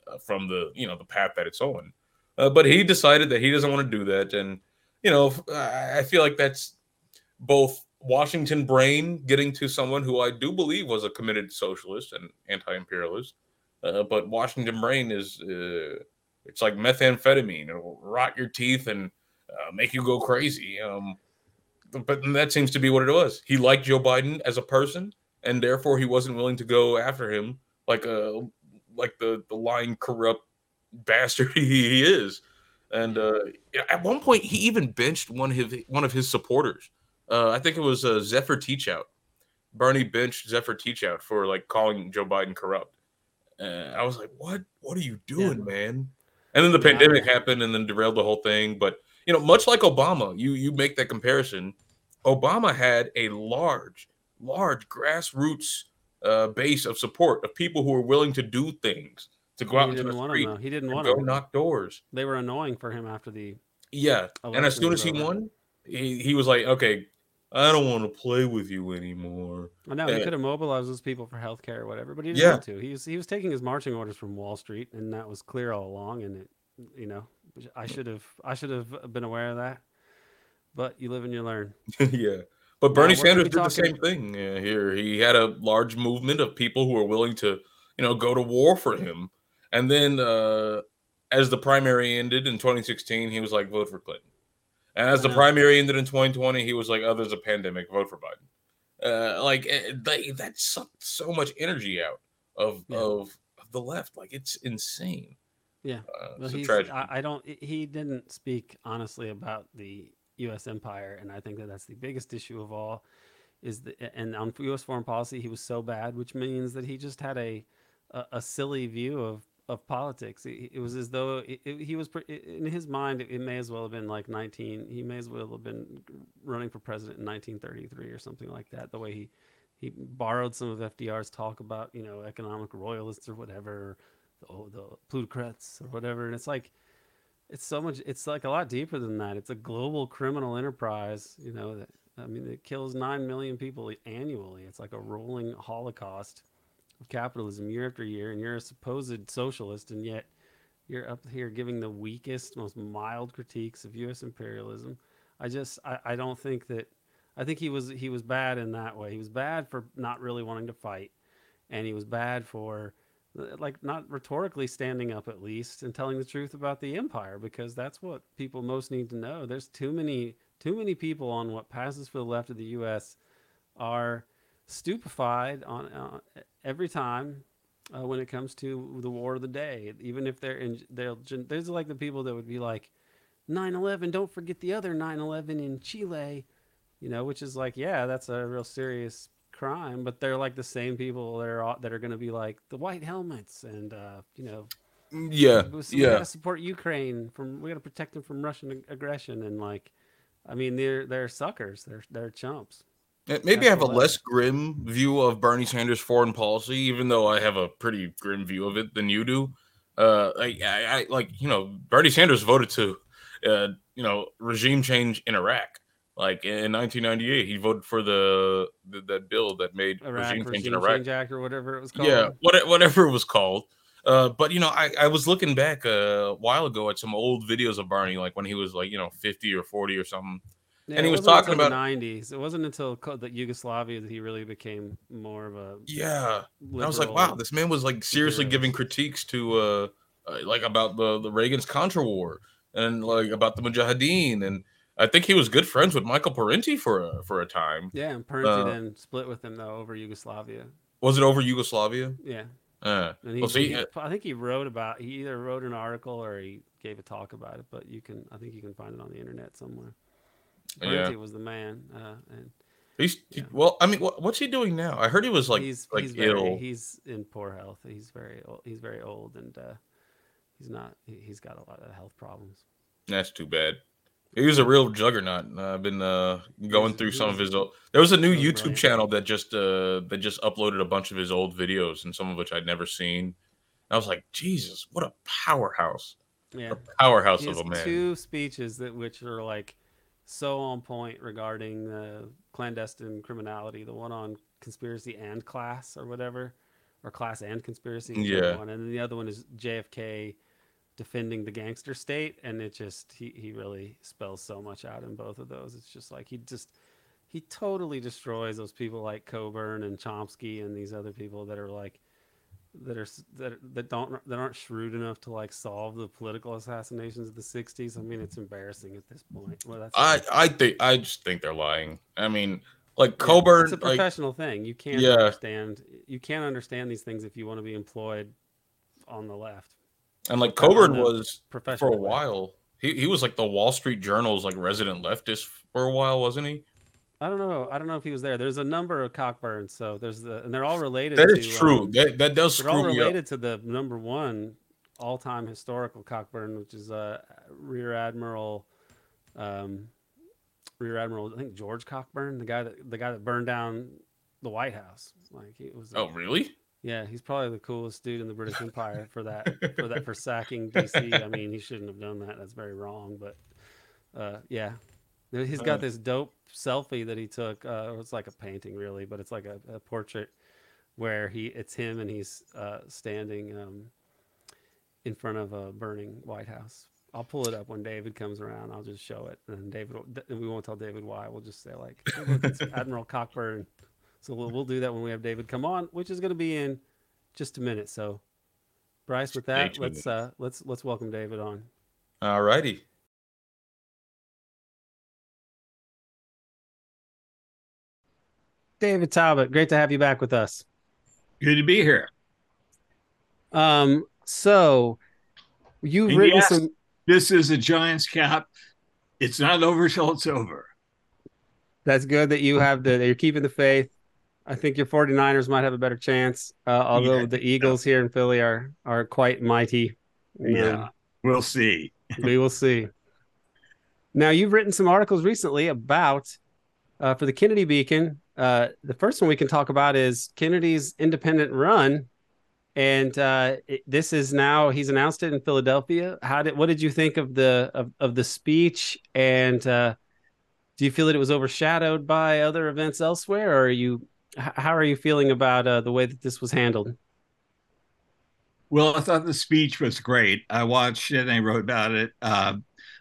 S2: uh, from the you know the path that it's on. Uh, but he decided that he doesn't want to do that, and you know I feel like that's both Washington brain getting to someone who I do believe was a committed socialist and anti-imperialist. Uh, but Washington brain is uh, it's like methamphetamine. It'll rot your teeth and uh, make you go crazy. Um, but that seems to be what it was. He liked Joe Biden as a person, and therefore he wasn't willing to go after him like a uh, like the the lying corrupt bastard he is. And uh, at one point, he even benched one of his one of his supporters uh, I think it was uh, Zephyr Teachout. Bernie benched Zephyr Teachout for like calling Joe Biden corrupt. Uh, I was like, "What? What are you doing, yeah. man?" And then the yeah. pandemic happened, and then derailed the whole thing. But you know, much like Obama, you you make that comparison. Obama had a large, large grassroots uh, base of support of people who were willing to do things to go out into the street.
S1: Him, he didn't want
S2: to go knock doors.
S1: They were annoying for him after the
S2: yeah. And as soon as he won, he, he was like, okay, I don't want to play with you anymore.
S1: I know he could have mobilized those people for healthcare or whatever, but he didn't yeah. want to. He was he was taking his marching orders from Wall Street, and that was clear all along. And it, you know, I should have I should have been aware of that. But you live and you learn.
S2: yeah. But Bernie now, Sanders did the same thing yeah, here. He had a large movement of people who were willing to, you know, go to war for him. And then uh, as the primary ended in 2016, he was like, vote for Clinton. And as the primary ended in 2020, he was like, "Oh, there's a pandemic. Vote for Biden." Uh, like eh, they, that sucked so much energy out of yeah. of, of the left. Like it's insane.
S1: Yeah, uh, well, tragic. I, I don't. He didn't speak honestly about the U.S. empire, and I think that that's the biggest issue of all. Is the and on U.S. foreign policy, he was so bad, which means that he just had a a, a silly view of of politics. It, it was as though it, it, he was in his mind. It, may as well have been like 19. He may as well have been running for president in 1933 or something like that. The way he he borrowed some of FDR's talk about you know economic royalists or whatever, the, oh, the plutocrats or whatever. And it's like it's so much. It's like a lot deeper than that. It's a global criminal enterprise. You know that. I mean, it kills nine million people annually. It's like a rolling holocaust of capitalism year after year, and you're a supposed socialist, and yet you're up here giving the weakest, most mild critiques of U.S. imperialism. I just I, I don't think that I think he was he was bad in that way. He was bad for not really wanting to fight, and he was bad for like not rhetorically standing up at least and telling the truth about the empire because that's what people most need to know. There's too many too many people on what passes for the left of the U.S. are stupefied on uh, every time uh, when it comes to the war of the day. Even if they're in, they'll there's like the people that would be like 9/11. Don't forget the other 9/11 in Chile, you know, which is like yeah, that's a real serious crime. But they're like the same people that are that are going to be like the white helmets and uh, you know.
S2: Mm, yeah, we yeah.
S1: gotta support Ukraine from. We gotta protect them from Russian aggression and like, I mean, they're they're suckers. They're they're chumps.
S2: Maybe I have a less grim view of Bernie Sanders' foreign policy, even though I have a pretty grim view of it than you do. Uh, I, I, I like you know Bernie Sanders voted to, uh, you know, regime change in Iraq. Like in 1998, he voted for the, the that bill that made
S1: Iraq, regime, change in Iraq change Act or whatever it was called.
S2: Yeah, what, whatever it was called. Uh, but you know, I, I was looking back a while ago at some old videos of Barney, like when he was like you know 50 or 40 or something yeah, and he was talking about
S1: the 90s. It wasn't until the Yugoslavia that he really became more of a
S2: yeah. I was like, wow, this man was like seriously giving critiques to uh, uh, like about the the Reagan's Contra War and like about the Mujahideen and I think he was good friends with Michael Parenti for a for a time.
S1: Yeah, and Parenti uh, then split with him though over Yugoslavia.
S2: Was it over Yugoslavia?
S1: Yeah.
S2: Uh,
S1: and he, well, see, he, I think he wrote about. He either wrote an article or he gave a talk about it. But you can, I think you can find it on the internet somewhere. Bertie yeah. was the man. Uh, and
S2: he's yeah. well. I mean, what, what's he doing now? I heard he was like
S1: he's
S2: like
S1: he's
S2: ill.
S1: Very, he's in poor health. He's very old. He's very old, and uh, he's not. He, has got a lot of health problems.
S2: That's too bad. He was a real juggernaut. Uh, I've been uh, going through some of his old. There was a new YouTube brilliant. channel that just uh, that just uploaded a bunch of his old videos, and some of which I'd never seen. I was like, Jesus, what a powerhouse!
S1: Yeah, a
S2: powerhouse of a man.
S1: Two speeches that which are like so on point regarding the clandestine criminality. The one on conspiracy and class or whatever, or class and conspiracy.
S2: Yeah.
S1: One. And then the other one is JFK defending the gangster state, and it just he he really spells so much out in both of those. It's just like he just he totally destroys those people like Cockburn and Chomsky and these other people that are like that are that that don't that aren't shrewd enough to like solve the political assassinations of the 60s i mean it's embarrassing at this point. Well
S2: i i think i just think they're lying. I mean like Cockburn
S1: it's a professional
S2: like,
S1: thing. You can't yeah. understand you can't understand these things if you want to be employed on the left
S2: and like Cockburn was for a while he, he was like the wall street journal's like resident leftist for a while wasn't he
S1: I don't know. I don't know if he was there. There's a number of Cockburns, so there's the and they're all related.
S2: That is to, true. Um, that that does.
S1: They're all related to the number one all-time historical Cockburn, which is uh, Rear Admiral, um, Rear Admiral. I think George Cockburn, the guy that the guy that burned down the White House. Like it was.
S2: Oh, really?
S1: Yeah, he's probably the coolest dude in the British Empire for that for that for sacking DC. I mean, he shouldn't have done that. That's very wrong. But uh, yeah, He's got this dope selfie that he took. Uh, it's like a painting, really, but it's like a, a portrait where he it's him and he's uh, standing um, in front of a burning White House. I'll pull it up when David comes around. I'll just show it, and David. We won't tell David why. We'll just say like, look, it's Admiral Cockburn. So we'll we'll do that when we have David come on, which is going to be in just a minute. So, Bryce, with that, let's uh, let's let's welcome David on.
S2: All righty.
S1: David Talbot, great to have you back with us.
S3: Good to be here.
S1: Um, so you've and written yes, some.
S3: This is a Giants cap. It's not over till it's over.
S1: That's good that you have the that you're keeping the faith. I think your 49ers might have a better chance, uh, although yeah, the Eagles here in Philly are are quite mighty.
S3: Yeah, we'll see.
S1: we will see. Now you've written some articles recently about uh, for the Kennedy Beacon uh, the first one we can talk about is Kennedy's independent run, and uh, it, this is now he's announced it in Philadelphia. How did what did you think of the of, of the speech, and uh, do you feel that it was overshadowed by other events elsewhere, or are you how are you feeling about uh, the way that this was handled?
S3: Well, I thought the speech was great. I watched it and I wrote about it. Uh,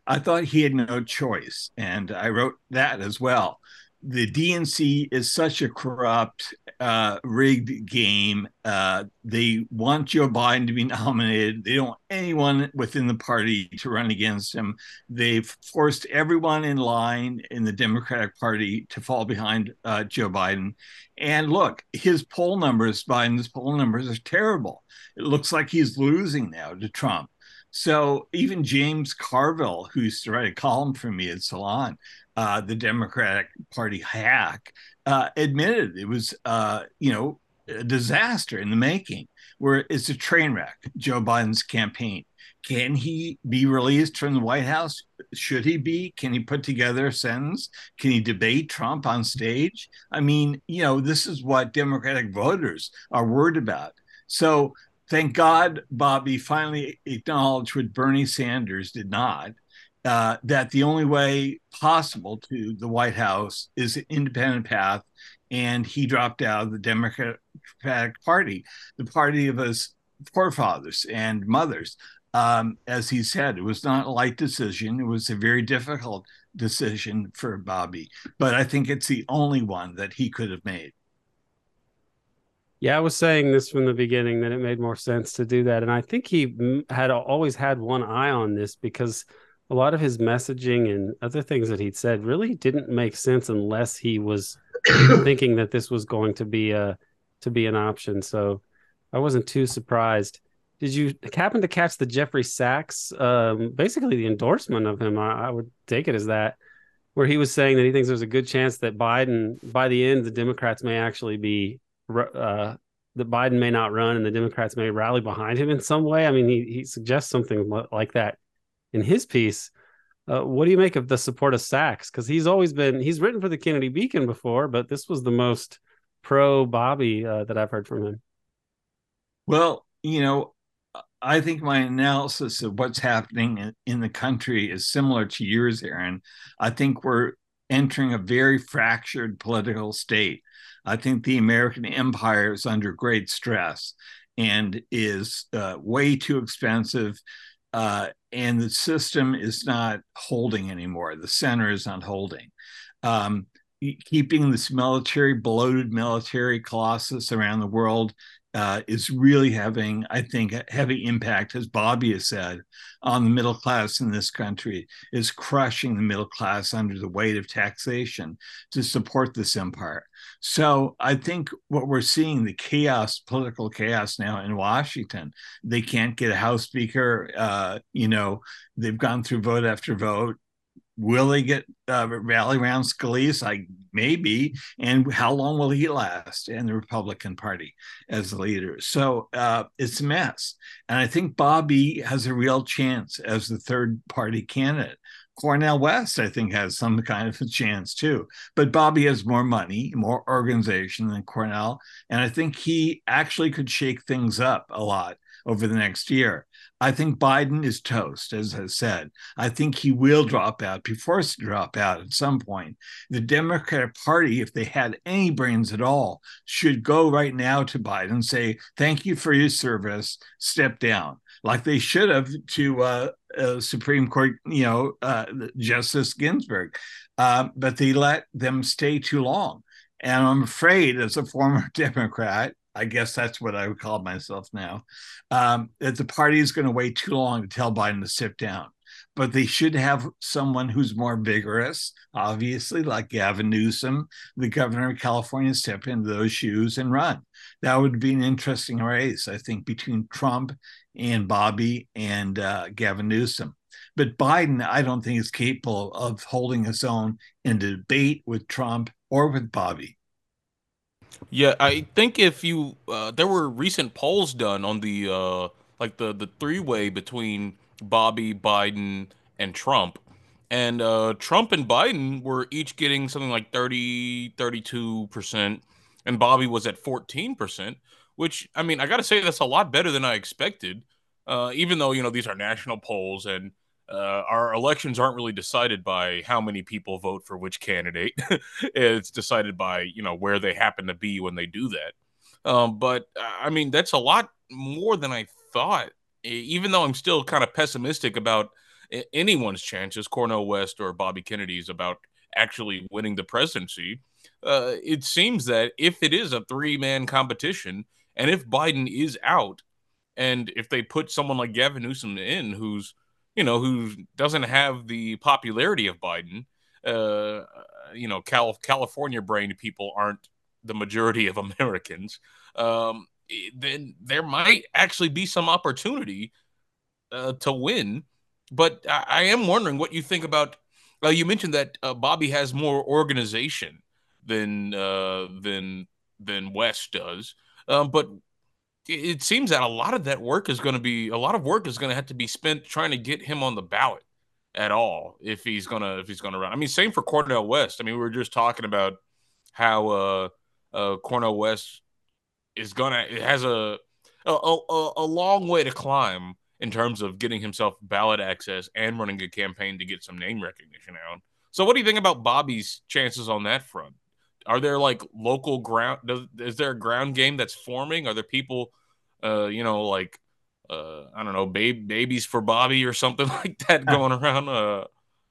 S3: I thought he had no choice, and I wrote that as well the DNC is such a corrupt, uh, rigged game. Uh, they want Joe Biden to be nominated. They don't want anyone within the party to run against him. They've forced everyone in line in the Democratic Party to fall behind uh, Joe Biden. And look, his poll numbers, Biden's poll numbers, are terrible. It looks like he's losing now to Trump. So even James Carville, who used to write a column for me at Salon, uh, the Democratic Party hack, uh, admitted it was, uh, you know, a disaster in the making, where it's a train wreck, Joe Biden's campaign. Can he be released from the White House? Should he be? Can he put together a sentence? Can he debate Trump on stage? I mean, you know, this is what Democratic voters are worried about. So thank God Bobby finally acknowledged what Bernie Sanders did not, uh, that the only way possible to the White House is an independent path. And he dropped out of the Democratic Party, the party of his forefathers and mothers. Um, as he said, it was not a light decision. It was a very difficult decision for Bobby, but I think it's the only one that he could have made.
S1: Yeah, I was saying this from the beginning that it made more sense to do that. And I think he had always had one eye on this because a lot of his messaging and other things that he'd said really didn't make sense unless he was thinking that this was going to be a to be an option. So I wasn't too surprised. Did you happen to catch the Jeffrey Sachs, um, basically the endorsement of him? I, I would take it as that, where he was saying that he thinks there's a good chance that Biden, by the end, the Democrats may actually be uh, that Biden may not run and the Democrats may rally behind him in some way. I mean, he he suggests something like that in his piece. Uh, what do you make of the support of Sachs? Because he's always been he's written for the Kennedy Beacon before, but this was the most pro Bobby uh, that I've heard from him.
S3: Well, you know, I think my analysis of what's happening in, the country is similar to yours, Aaron. I think we're entering a very fractured political state. I think the American empire is under great stress and is uh, way too expensive. Uh, and the system is not holding anymore. The center is not holding. Um, keeping this military, bloated military colossus around the world uh, is really having, I think, a heavy impact, as Bobby has said, on the middle class in this country, is crushing the middle class under the weight of taxation to support this empire. So I think what we're seeing, the chaos, political chaos now in Washington, they can't get a House Speaker. Uh, you know, they've gone through vote after vote will they get uh, rally around Scalise? Like maybe, and how long will he last in the Republican Party as the leader? So uh, it's a mess, and I think Bobby has a real chance as the third party candidate. Cornel West, I think, has some kind of a chance too. But Bobby has more money, more organization than Cornel. And I think he actually could shake things up a lot over the next year. I think Biden is toast, as I said. I think he will drop out, be forced to drop out at some point. The Democratic Party, if they had any brains at all, should go right now to Biden and say, Thank you for your service, step down, like they should have to uh, uh, Supreme Court, you know, uh, Justice Ginsburg. Uh, but they let them stay too long. And I'm afraid, as a former Democrat, I guess that's what I would call myself now. Um, that the party is going to wait too long to tell Biden to sit down. But they should have someone who's more vigorous, obviously, like Gavin Newsom, the governor of California, step into those shoes and run. That would be an interesting race, I think, between Trump and Bobby and uh, Gavin Newsom. But Biden, I don't think is capable of holding his own in debate with Trump or with Bobby.
S2: Yeah, I think if you uh, there were recent polls done on the uh, like the the three way between Bobby, Biden, and Trump, and uh, Trump and Biden were each getting something like 30, 32 percent, and Bobby was at fourteen percent. Which I mean, I got to say that's a lot better than I expected. Uh, even though you know these are national polls and uh, our elections aren't really decided by how many people vote for which candidate. it's decided by you know where they happen to be when they do that. Um, but uh, I mean that's a lot more than I thought, even though I'm still kind of pessimistic about anyone's chances, Cornel West or Bobby Kennedy's, about actually winning the presidency. Uh, it seems that if it is a three man competition, and if Biden is out, and if they put someone like Gavin Newsom in, who's you know who doesn't have the popularity of Biden, uh, you know, Cal- California brain people aren't the majority of Americans. Um, then there might actually be some opportunity uh, to win. But I, I, am wondering what you think about. Uh, you mentioned that uh, Bobby has more organization than uh, than than West does, um, but it seems that a lot of that work is going to be a lot of work is going to have to be spent trying to get him on the ballot at all if he's gonna if he's gonna run. I mean, same for Cornel West. I mean, we were just talking about how uh, uh, Cornel West is gonna it has a a, a a long way to climb in terms of getting himself ballot access and running a campaign to get some name recognition out. So, what do you think about Bobby's chances on that front? Are there like local ground? Does, is there a ground game that's forming? Are there people, uh, you know, like uh, I don't know, babe, babies for Bobby or something like that going around uh,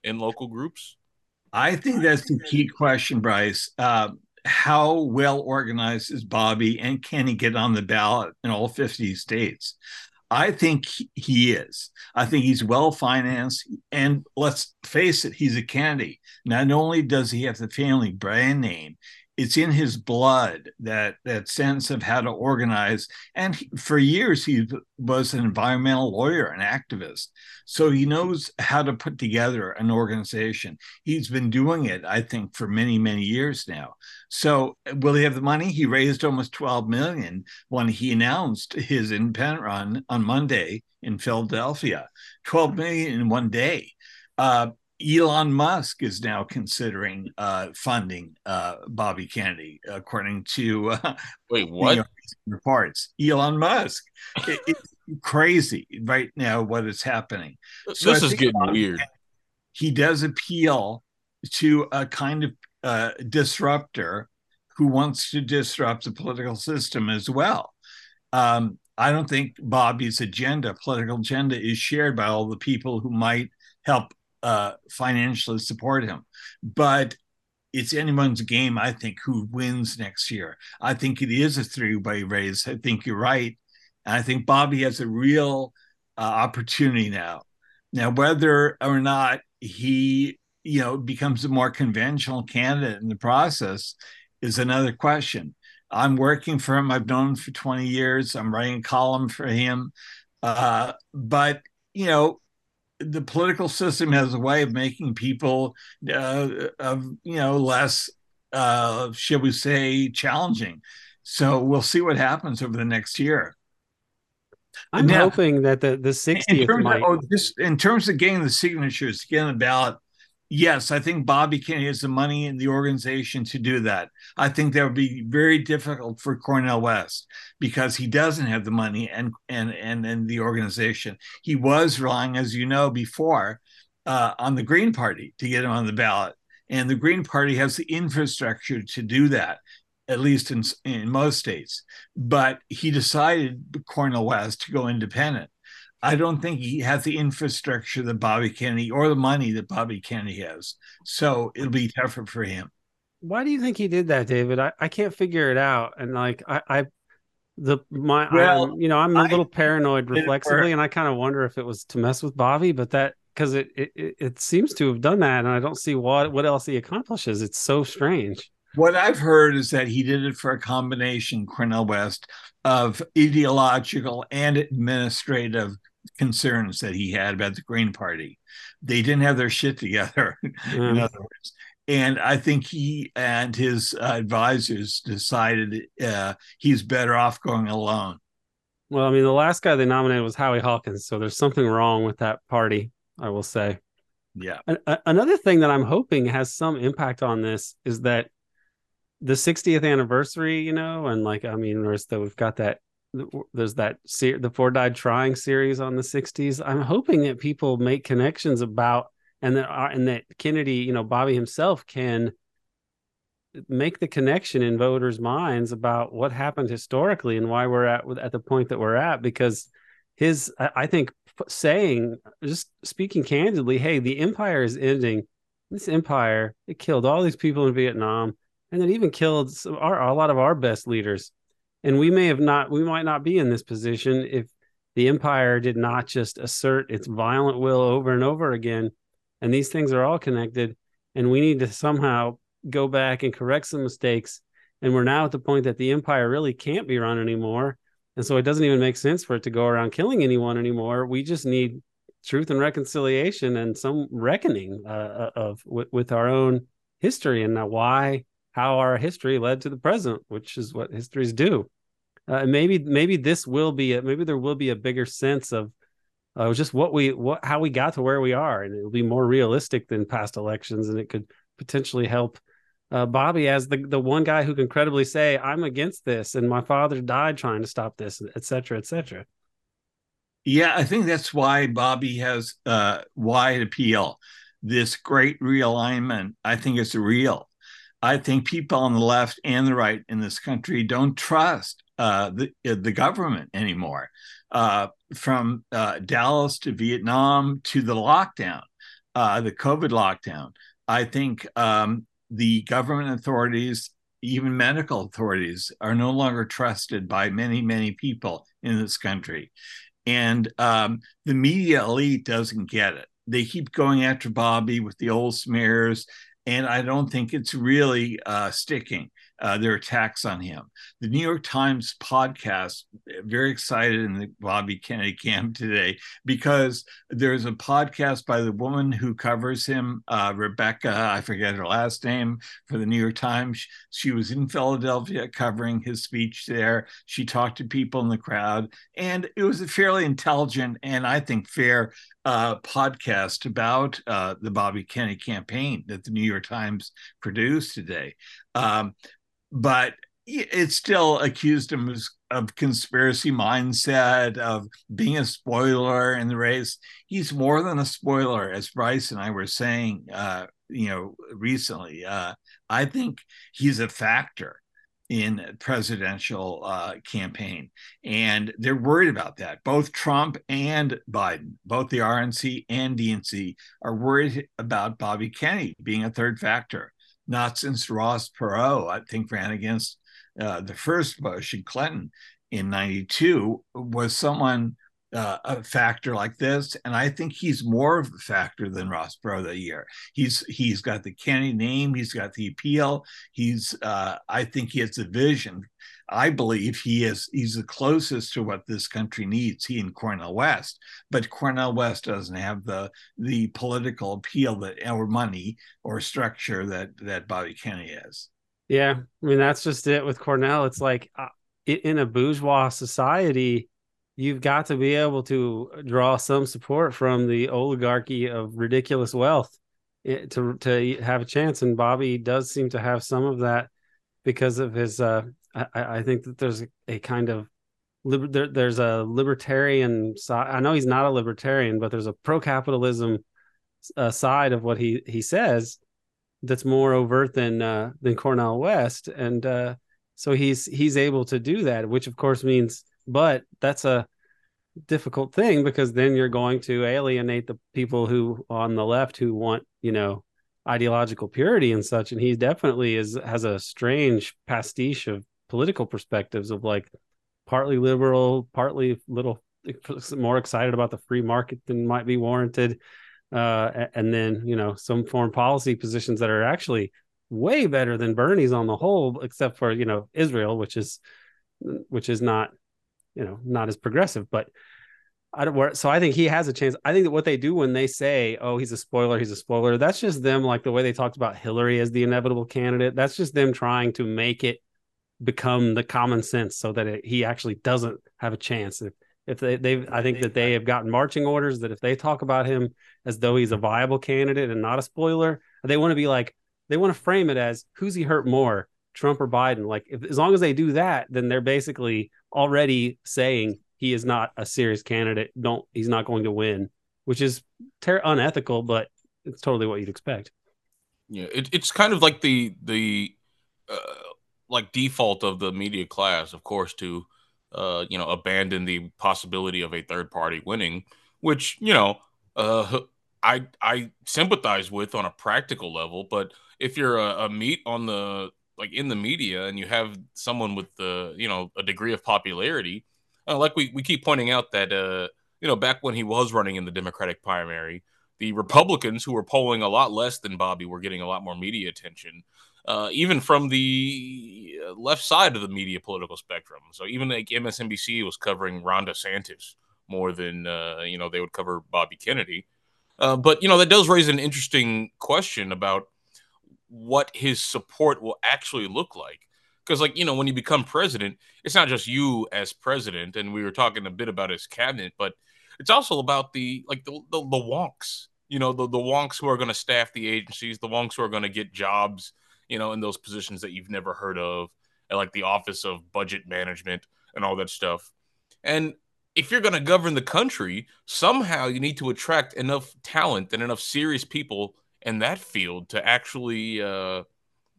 S2: in local groups?
S3: I think that's the key question, Bryce. Uh, how well organized is Bobby, and can he get on the ballot in all 50 states? I think he is. I think he's well financed. And let's face it, he's a candidate. Not only does he have the family brand name, it's in his blood that that sense of how to organize. And he, for years he was an environmental lawyer an activist. So he knows how to put together an organization. He's been doing it i think for many many years now. So will he have the money? He raised almost 12 million when he announced his independent run on monday in philadelphia. 12 million in one day. Uh, Elon Musk is now considering uh, funding uh, Bobby Kennedy, according to uh,
S2: wait what
S3: reports. Elon Musk, it, it's crazy right now what is happening.
S2: So this is getting Bobby weird. Kennedy,
S3: he does appeal to a kind of uh, disruptor who wants to disrupt the political system as well. Um, I don't think Bobby's agenda, political agenda, is shared by all the people who might help uh, financially support him. But it's anyone's game, I think, who wins next year. I think it is a three way race. I think you're right. And I think Bobby has a real uh, opportunity now. Now, whether or not he, you know, becomes a more conventional candidate in the process is another question. I'm working for him. I've known him for 20 years. I'm writing a column for him. Uh, but, you know, the political system has a way of making people uh, of you know less uh shall we say challenging. So we'll see what happens over the next year.
S1: I'm now, hoping that the the 60th might...
S3: of, oh, just in terms of getting the signatures to get on the ballot yes, I think Bobby Kennedy has the money in the organization to do that. I think that would be very difficult for Cornel West because he doesn't have the money and and and and the organization. He was relying, as you know, before uh, on the Green Party to get him on the ballot, and the Green Party has the infrastructure to do that. At least in in most states, but he decided Cornel West to go independent I don't think he has the infrastructure that Bobby Kennedy or the money that Bobby Kennedy has. So it'll be tougher for him.
S1: Why do you think he did that, David? I, I can't figure it out. And like I, I the my well, I'm, you know, I'm a little I, paranoid reflexively, and I kind of wonder if it was to mess with Bobby, but that because it, it it seems to have done that, and I don't see what what else he accomplishes. It's so strange.
S3: What I've heard is that he did it for a combination, Cornel West, of ideological and administrative concerns that he had about the Green Party. They didn't have their shit together, mm. in other words. And I think he and his uh, advisors decided uh, he's better off going alone.
S1: Well, I mean, the last guy they nominated was Howie Hawkins, so there's something wrong with that party, I will say.
S3: Yeah.
S1: another thing that I'm hoping has some impact on this is that the 60th anniversary, you know, and like I mean, there's that we've got that there's that the four died trying series on the 60s. I'm hoping that people make connections about and that are, and that Kennedy, you know, Bobby himself can make the connection in voters' minds about what happened historically and why we're at at the point that we're at because his I think saying just speaking candidly, hey, the empire is ending. This empire it killed all these people in Vietnam, and it even killed our, a lot of our best leaders. And we may have not, we might not be in this position if the empire did not just assert its violent will over and over again. And these things are all connected, and we need to somehow go back and correct some mistakes. And we're now at the point that the empire really can't be run anymore and so it doesn't even make sense for it to go around killing anyone anymore. We just need truth and reconciliation and some reckoning uh, uh of with, with our own history and why how our history led to the present, which is what histories do. Uh, maybe maybe this will be a, maybe there will be a bigger sense of uh, just what we what how we got to where we are, and it'll be more realistic than past elections, and it could potentially help uh, Bobby as the the one guy who can credibly say I'm against this and my father died trying to stop this, et cetera, et cetera.
S3: Yeah, I think that's why Bobby has uh, wide appeal. This great realignment, I think, is real. I think people on the left and the right in this country don't trust uh, the uh, the government anymore. Uh, from uh, Dallas to Vietnam to the lockdown, uh, the COVID lockdown, I think um, the government authorities, even medical authorities, are no longer trusted by many, many people in this country. And um, the media elite doesn't get it. They keep going after Bobby with the old smears, and I don't think it's really uh, sticking uh, their attacks on him. The New York Times podcast, very excited in the Bobby Kennedy camp today because there's a podcast by the woman who covers him, uh, Rebecca, I forget her last name, for the New York Times. She was in Philadelphia covering his speech there. She talked to people in the crowd, and it was a fairly intelligent and I think fair uh, podcast about uh, the Bobby Kennedy campaign that the New York Times produced today. Um, but it still accused him of, conspiracy mindset, of being a spoiler in the race. He's more than a spoiler, as Bryce and I were saying, uh, you know, recently. Uh, I think he's a factor in presidential uh, campaign, and they're worried about that. Both Trump and Biden, both the RNC and DNC, are worried about Bobby Kennedy being a third factor not since Ross Perot, I think, ran against uh, the first Bush and Clinton in 92, was someone uh, a factor like this, and I think he's more of a factor than Ross Perot that year. He's he's got the Kennedy name, he's got the appeal. He's uh, I think he has the vision. I believe he is he's the closest to what this country needs. He and Cornel West, but Cornel West doesn't have the the political appeal that or money or structure that that Bobby Kennedy has.
S1: Yeah, I mean that's just it with Cornel. It's like uh, in a bourgeois society, you've got to be able to draw some support from the oligarchy of ridiculous wealth eh, to to have a chance. And Bobby does seem to have some of that because of his uh, I, I think that there's a, kind of liber, there, there's a libertarian side. I know he's not a libertarian, but there's a pro-capitalism uh, side of what he he says that's more overt than uh, than Cornel West, and uh, so he's he's able to do that, which of course means, but that's a difficult thing because then you're going to alienate the people who on the left who want you know ideological purity and such and he definitely is has a strange pastiche of political perspectives of like partly liberal, partly little more excited about the free market than might be warranted. Uh, and then, you know, some foreign policy positions that are actually way better than Bernie's on the whole, except for, you know, Israel, which is, which is not, you know, not as progressive, but I don't so I think he has a chance. I think that what they do when they say, "Oh, he's a spoiler, he's a spoiler," that's just them like the way they talked about Hillary as the inevitable candidate. That's just them trying to make it become the common sense so that it, he actually doesn't have a chance. If if they they I think that they have gotten marching orders that if they talk about him as though he's a viable candidate and not a spoiler, they want to be like they want to frame it as who's he hurt more, Trump or Biden? Like if, as long as they do that, then they're basically already saying he is not a serious candidate. Don't he's not going to win, which is ter- unethical, but it's totally what you'd expect.
S2: Yeah, it, it's kind of like the the uh, like default of the media class, of course, to uh, you know, abandon the possibility of a third party winning, which you know, uh, I I sympathize with on a practical level. But if you're a, a meat on the like in the media and you have someone with the you know a degree of popularity, uh, like we we keep pointing out that uh, you know back when he was running in the Democratic primary, the Republicans who were polling a lot less than Bobby were getting a lot more media attention uh, even from the uh, left side of the media political spectrum. So even like MSNBC was covering Ron DeSantis more than uh, you know they would cover Bobby Kennedy. Uh, but you know that does raise an interesting question about what his support will actually look like. Because like you know when you become president, it's not just you as president, and we were talking a bit about his cabinet, but it's also about the like the the, the wonks. You know the the wonks who are going to staff the agencies, the wonks who are going to get jobs you know, in those positions that you've never heard of, like the Office of Budget Management and all that stuff. And if you're going to govern the country, somehow you need to attract enough talent and enough serious people in that field to actually, uh,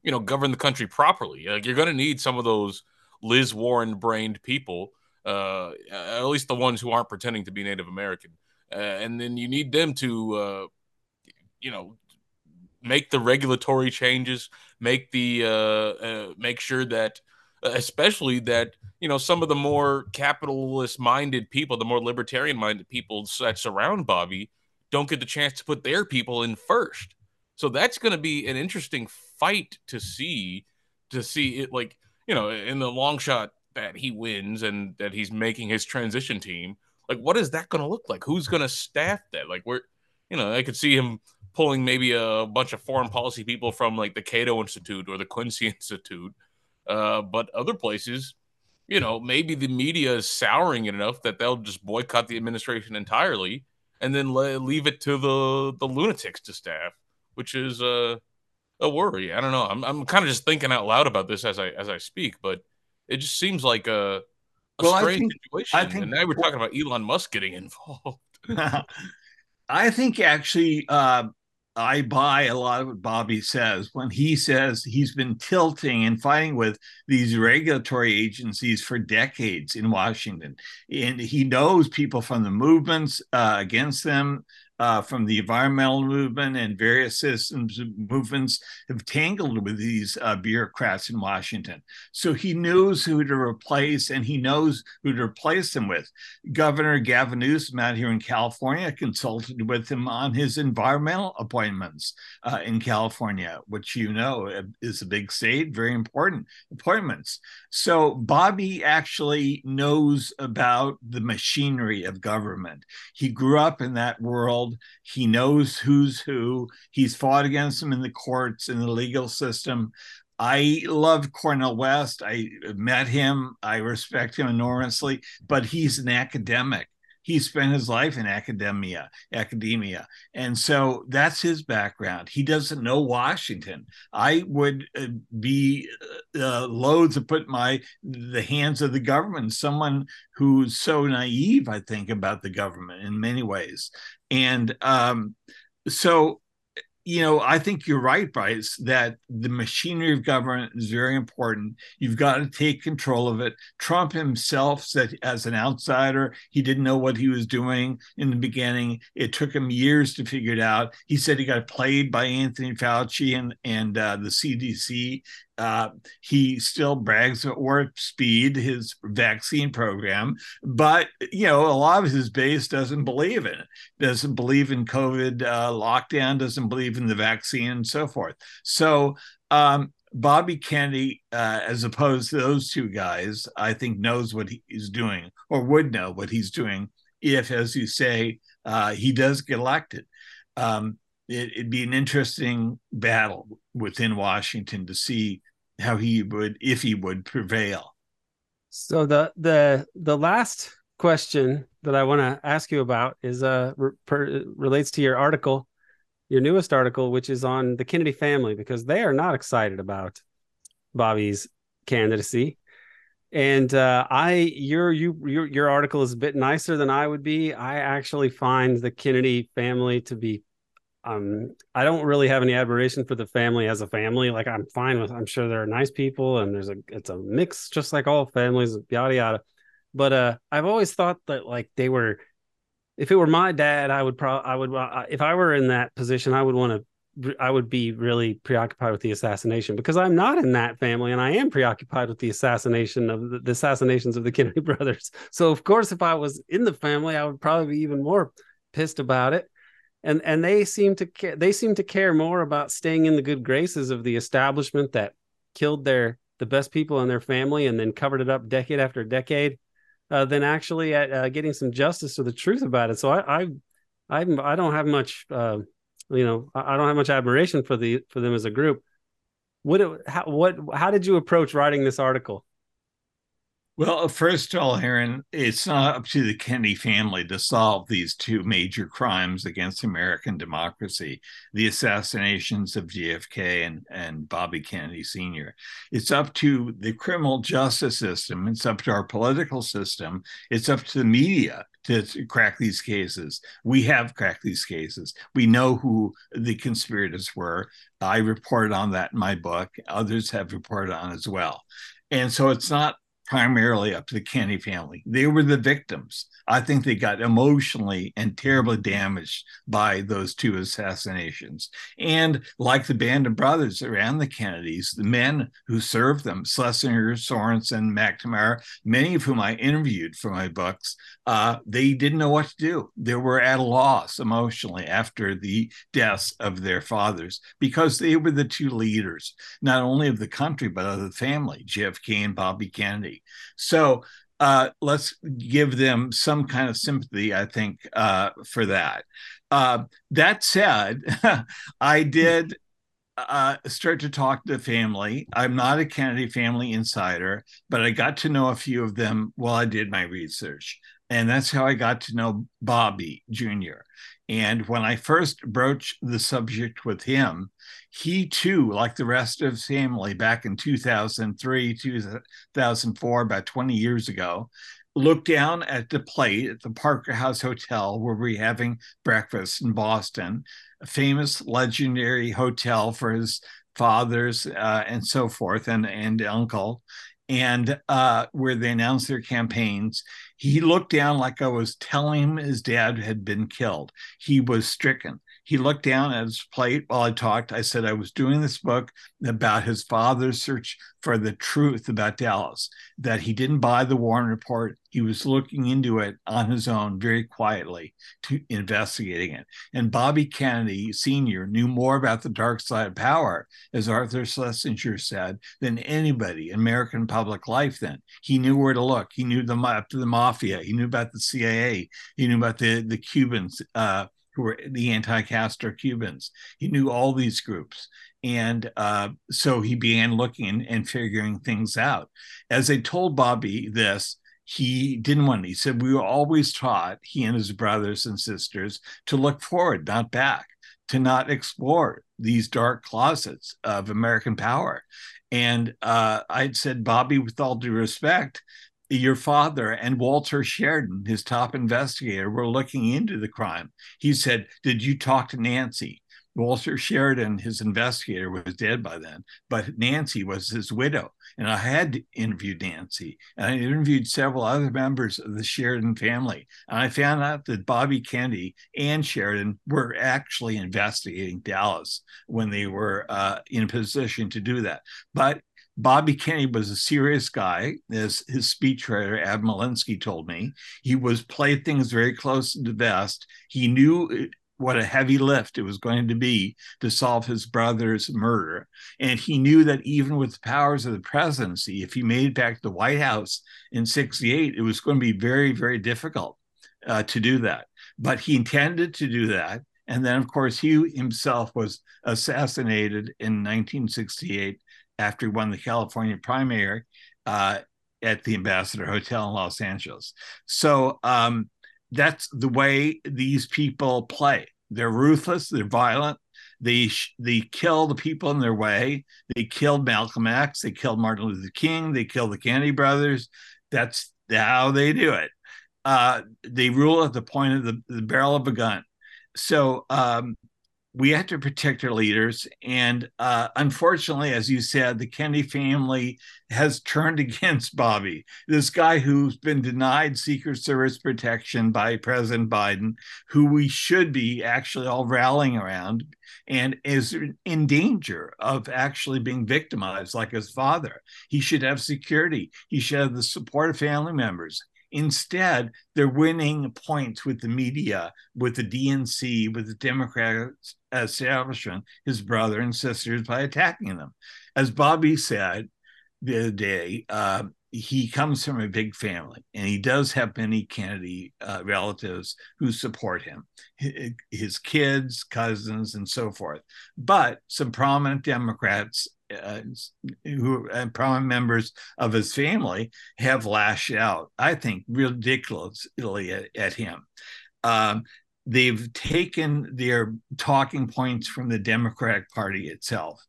S2: you know, govern the country properly. Like you're going to need some of those Liz Warren brained people, uh, at least the ones who aren't pretending to be Native American. Uh, and then you need them to, uh, you know, make the regulatory changes, make the uh, uh, make sure that especially that you know some of the more capitalist minded people, the more libertarian minded people that surround Bobby don't get the chance to put their people in first. So that's going to be an interesting fight to see to see it like you know in the long shot that he wins and that he's making his transition team like what is that going to look like who's going to staff that like we're you know i could see him pulling maybe a bunch of foreign policy people from like the Cato Institute or the Quincy Institute. Uh, but other places, you know, maybe the media is souring it enough that they'll just boycott the administration entirely and then le- leave it to the the lunatics to staff, which is uh, a worry. I don't know. I'm I'm kind of just thinking out loud about this as I as I speak, but it just seems like a, a well, strange I think, situation. I think, and now we're talking about Elon Musk getting involved.
S3: I think actually, uh, I buy a lot of what Bobby says when he says he's been tilting and fighting with these regulatory agencies for decades in Washington. And he knows people from the movements uh, against them uh, from the environmental movement and various systems movements have tangled with these uh, bureaucrats in Washington. So he knows who to replace and he knows who to replace them with. Governor Gavin Newsom out here in California consulted with him on his environmental appointments uh, in California, which you know is a big state, very important appointments. So Bobby actually knows about the machinery of government. He grew up in that world world. He knows who's who. He's fought against them in the courts, in the legal system. I love Cornel West. I met him. I respect him enormously, but he's an academic he spent his life in academia academia. And so that's his background. He doesn't know washington. I would uh, be uh, uh, loath to put my the hands of the government someone who's so naive i think about the government in many ways. And um, so you know, I think you're right, Bryce, that the machinery of government is very important. You've got to take control of it. Trump himself said, as an outsider, he didn't know what he was doing in the beginning. It took him years to figure it out. He said he got played by Anthony Fauci and, and uh, the CDC uh, he still brags at warp speed, his vaccine program, but you know a lot of his base doesn't believe in it, doesn't believe in COVID uh, lockdown, doesn't believe in the vaccine, and so forth. So um, Bobby Kennedy, uh, as opposed to those two guys, I think knows what he's doing or would know what he's doing if, as you say, uh, he does get elected. Um, it, would be an interesting battle within Washington to see how he would if he would prevail.
S1: So the the the last question that I want to ask you about is uh re- per, relates to your article, your newest article, which is on the Kennedy family because they are not excited about Bobby's candidacy. And uh, I, your, you, your, your article is a bit nicer than I would be. I actually find the Kennedy family to be um, I don't really have any admiration for the family as a family. Like I'm fine with, I'm sure there are nice people and there's a, it's a mix just like all families, yada, yada. but uh, I've always thought that like they were. If it were my dad, I would probably I would uh, if I were in that position, I would want to I would be really preoccupied with the assassination because I'm not in that family and I am preoccupied with the assassination of the, the, assassinations of the Kennedy brothers. So of course, if I was in the family, I would probably be even more pissed about it. And and they seem to care, they seem to care more about staying in the good graces of the establishment that killed their the best people in their family and then covered it up decade after decade uh, than actually at uh, getting some justice or the truth about it. So I I I'm, I don't have much. Uh, you know, I don't have much admiration for the for them as a group. What how, what how did you approach writing this article?
S3: Well, uh, first of all, Aaron, it's not up to the Kennedy family to solve these two major crimes against American democracy the assassinations of JFK and, and Bobby Kennedy Sr. It's up to the criminal justice system, it's up to our political system, it's up to the media to, to crack these cases. We have cracked these cases. We know who the conspirators were. I reported on that in my book, others have reported on as well. And so it's not primarily up to the Kennedy family. They were the victims. I think they got emotionally and terribly damaged by those two assassinations. And like the band of brothers around the Kennedys, the men who served them, Schlesinger, Sorensen, McNamara, many of whom I interviewed for my books, uh, they didn't know what to do. They were at a loss emotionally after the deaths of their fathers because they were the two leaders, not only of the country, but of the family, JFK and Bobby Kennedy. So uh, let's give them some kind of sympathy, I think, uh, for that. Uh, that said, I did uh, start to talk to the family. I'm not a Kennedy family insider, but I got to know a few of them while I did my research. And that's how I got to know Bobby Jr. And when I first broached the subject with him, he too, like the rest of his family back in 2003, 2004, about 20 years ago, looked down at the plate at the Parker House Hotel where we were having breakfast in Boston, a famous legendary hotel for his fathers uh, and so forth, and, and uncle, and uh, where they announced their campaigns. He looked down like I was telling him his dad had been killed. He was stricken he looked down at his plate while I talked. I said I was doing this book about his father's search for the truth about Dallas, that he didn't buy the Warren report. He was looking into it on his own, very quietly, to investigating it. And Bobby Kennedy Sr. knew more about the dark side of power, as Arthur Schlesinger said, than anybody in American public life then. He knew where to look. He knew the, up to the mafia. He knew about the CIA. He knew about the, the Cubans. Uh, who were the anti-Castro Cubans. He knew all these groups. And uh, so he began looking and figuring things out. As I told Bobby this, he didn't want it. He said, We were always taught, he and his brothers and sisters, to look forward, not back, to not explore these dark closets of American power. And uh, I'd said, Bobby, with all due respect, your father and Walter Sheridan, his top investigator, were looking into the crime. He said, Did you talk to Nancy? Walter Sheridan, his investigator, was dead by then, but Nancy was his widow. And I had interviewed Nancy, and I interviewed several other members of the Sheridan family. And I found out that Bobby Kennedy and Sheridan were actually investigating Dallas when they were uh, in a position to do that. But Bobby Kennedy was a serious guy, as his speechwriter Adam Walinsky told me. He was played things very close to the vest. He knew what a heavy lift it was going to be to solve his brother's murder. And he knew that even with the powers of the presidency, if he made it back to the White House in 68, it was going to be very, very difficult uh, to do that. But he intended to do that. And then, of course, he himself was assassinated in 1968 after he won the California primary uh, at the Ambassador Hotel in Los Angeles. So um, that's the way these people play. They're ruthless. They're violent. They they kill the people in their way. They killed Malcolm X. They killed Martin Luther King. They killed the Kennedy brothers. That's how they do it. Uh, they rule at the point of the, the barrel of a gun. So um, we have to protect our leaders. And uh, unfortunately, as you said, the Kennedy family has turned against Bobby, this guy who's been denied Secret Service protection by President Biden, who we should be actually all rallying around, and is in danger of actually being victimized like his father. He should have security, he should have the support of family members. Instead, they're winning points with the media, with the DNC, with the Democratic establishment, his brother and sisters, by attacking them. As Bobby said the other day, uh, he comes from a big family and he does have many Kennedy uh, relatives who support him, his kids, cousins, and so forth. But some prominent Democrats uh, who and prominent members of his family have lashed out, I think, ridiculously at, at him. Um, they've taken their talking points from the Democratic Party itself.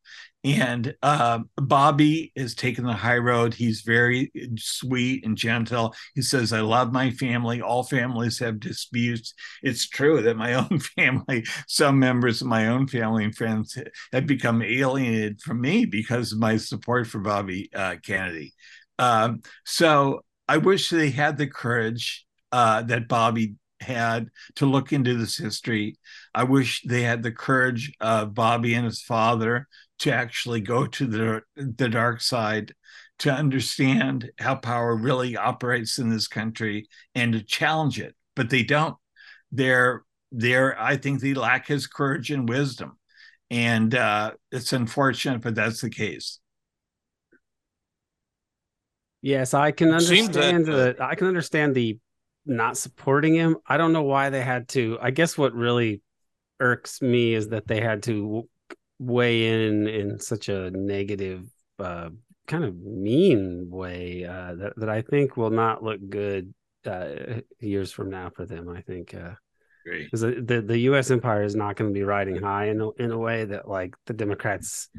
S3: And uh, Bobby is taking the high road. He's very sweet and gentle. He says, I love my family. All families have disputes. It's true that my own family, some members of my own family and friends have become alienated from me because of my support for Bobby uh, Kennedy. Um, so I wish they had the courage uh, that Bobby had to look into this history. I wish they had the courage of Bobby and his father to actually go to the the dark side to understand how power really operates in this country and to challenge it but they don't. They're they're i think they lack his courage and wisdom. And uh, it's unfortunate but that's the case.
S1: Yes i can understand that, uh, the i can understand the not supporting him. I don't know why they had to. I guess what really irks me is that they had to weigh in in such a negative, uh, kind of mean way uh, that that I think will not look good uh, years from now for them. I think because uh, the the U.S. empire is not going to be riding high in a, in a way that like the Democrats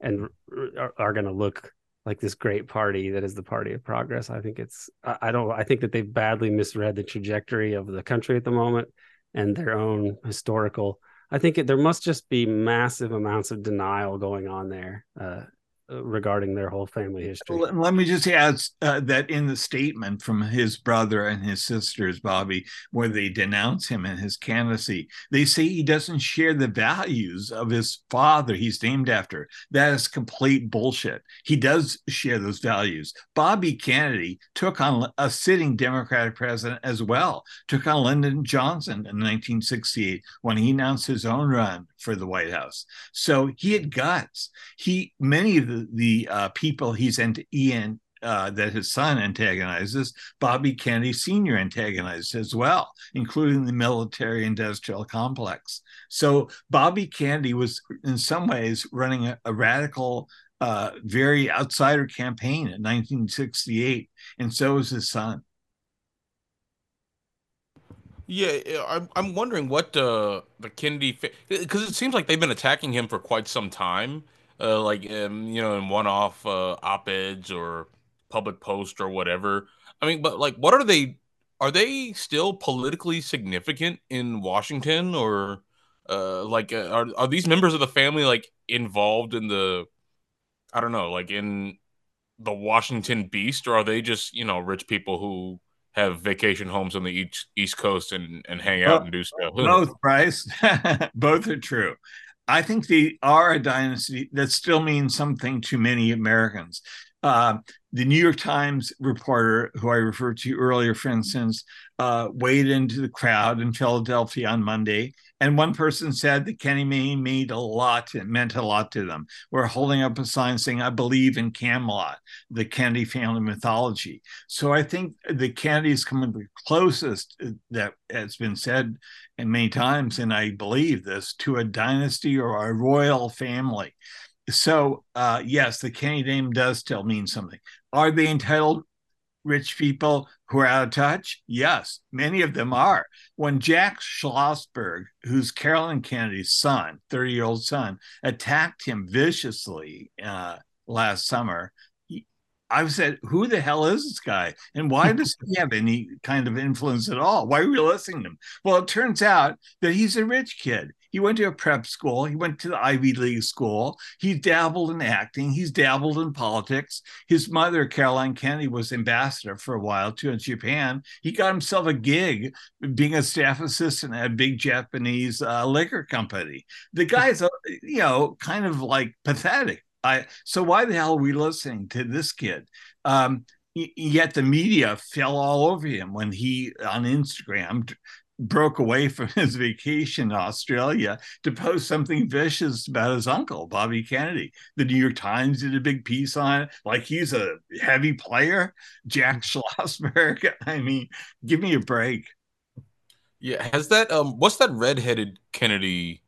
S1: and are, are going to look like this great party that is the party of progress. I think it's I, I don't I think that they've badly misread the trajectory of the country at the moment and their own historical I think it, there must just be massive amounts of denial going on there. Uh, regarding their whole family history.
S3: Let me just add uh, that in the statement from his brother and his sisters, Bobby, where they denounce him and his candidacy, they say he doesn't share the values of his father he's named after. That is complete bullshit. He does share those values. Bobby Kennedy took on a sitting Democratic president as well, took on Lyndon Johnson in 1968 when he announced his own run for the White House. So he had guts. He many of the the uh, people he's and Ian uh, that his son antagonizes, Bobby Kennedy Sr. antagonized as well, including the military industrial complex. So Bobby Kennedy was, in some ways, running a, a radical, uh, very outsider campaign in 1968, and so was his son.
S2: Yeah, I'm I'm wondering what uh, the Kennedy because it seems like they've been attacking him for quite some time, uh, like um, you know, in one-off uh, op-eds or public post or whatever. I mean, but like, what are they? Are they still politically significant in Washington, or uh, like, uh, are are these members of the family like involved in the? I don't know, like in the Washington Beast, or are they just you know rich people who have vacation homes on the east east coast and and hang out well, and do stuff.
S3: Both, Bryce. both are true. I think they are a dynasty that still means something to many Americans. Uh, the New York Times reporter, who I referred to earlier, for instance, uh, waded into the crowd in Philadelphia on Monday. And one person said that Kennedy made a lot, it meant a lot to them. We're holding up a sign saying, I believe in Camelot, the Kennedy family mythology. So I think the Kennedys come the closest uh, that has been said and many times, and I believe this, to a dynasty or a royal family. So, uh, yes, the Kennedy name does still mean something. Are they entitled rich people who are out of touch? Yes, many of them are. When Jack Schlossberg, who's Carolyn Kennedy's son, 30 year old son, attacked him viciously uh, last summer, I said, who the hell is this guy? And why does he have any kind of influence at all? Why are we listening to him? Well, it turns out that he's a rich kid. He went to a prep school. He went to the Ivy League school. He dabbled in acting. He's dabbled in politics. His mother, Caroline Kennedy, was ambassador for a while too in Japan. He got himself a gig being a staff assistant at a big Japanese uh, liquor company. The guy's, uh, you know, kind of like pathetic. I, so why the hell are we listening to this kid? Um, yet the media fell all over him when he on Instagram broke away from his vacation in Australia to post something vicious about his uncle, Bobby Kennedy. The New York Times did a big piece on it, like he's a heavy player. Jack Schlossberg. I mean, give me a break.
S2: Yeah, has that um what's that redheaded Kennedy,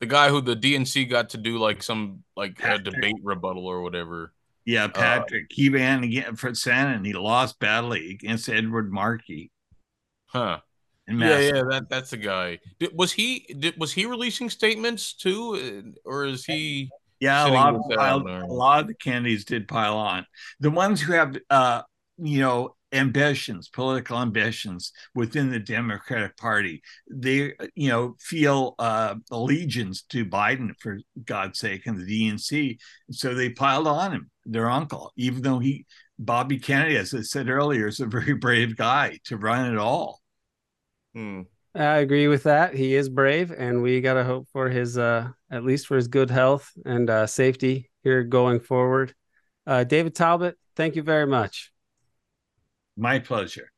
S2: the guy who the DNC got to do like some like a debate rebuttal or whatever?
S3: Yeah, uh, Patrick. Uh, he ran again for Senate and he lost badly against Edward Markey.
S2: Huh. Yeah, yeah, that that's the guy. Did, was he did, was he releasing statements too, uh, or is he?
S3: Yeah, a lot of piled, a lot of the candidates did pile on. The ones who have, uh, you know, ambitions, political ambitions within the Democratic Party, they, you know, feel uh, allegiance to Biden for God's sake and the DNC, so they piled on him, their uncle, even though he, Bobby Kennedy, as I said earlier, is a very brave guy to run it all.
S1: Hmm. I agree with that. He is brave, and we got to hope for his, uh, at least for his good health and uh, safety here going forward. Uh, David Talbot, thank you very much.
S3: My pleasure.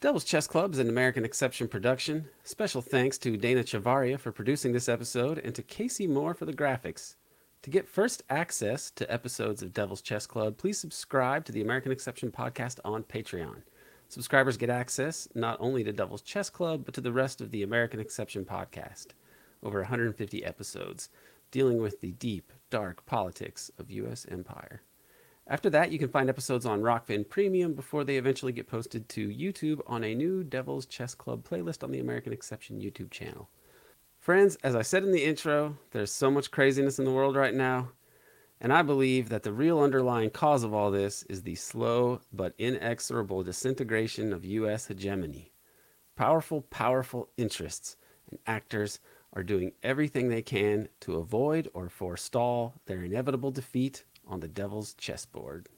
S1: Devil's Chess Club is an American Exception production. Special thanks to Dana Chavarria for producing this episode and to Casey Moore for the graphics. To get first access to episodes of Devil's Chess Club, please subscribe to the American Exception podcast on Patreon. Subscribers get access not only to Devil's Chess Club, but to the rest of the American Exception podcast. Over 150 episodes dealing with the deep, dark politics of U.S. empire. After that, you can find episodes on Rokfin Premium before they eventually get posted to YouTube on a new Devil's Chess Club playlist on the American Exception YouTube channel. Friends, as I said in the intro, there's so much craziness in the world right now, and I believe that the real underlying cause of all this is the slow but inexorable disintegration of U.S. hegemony. Powerful, powerful interests and actors are doing everything they can to avoid or forestall their inevitable defeat on the devil's chessboard.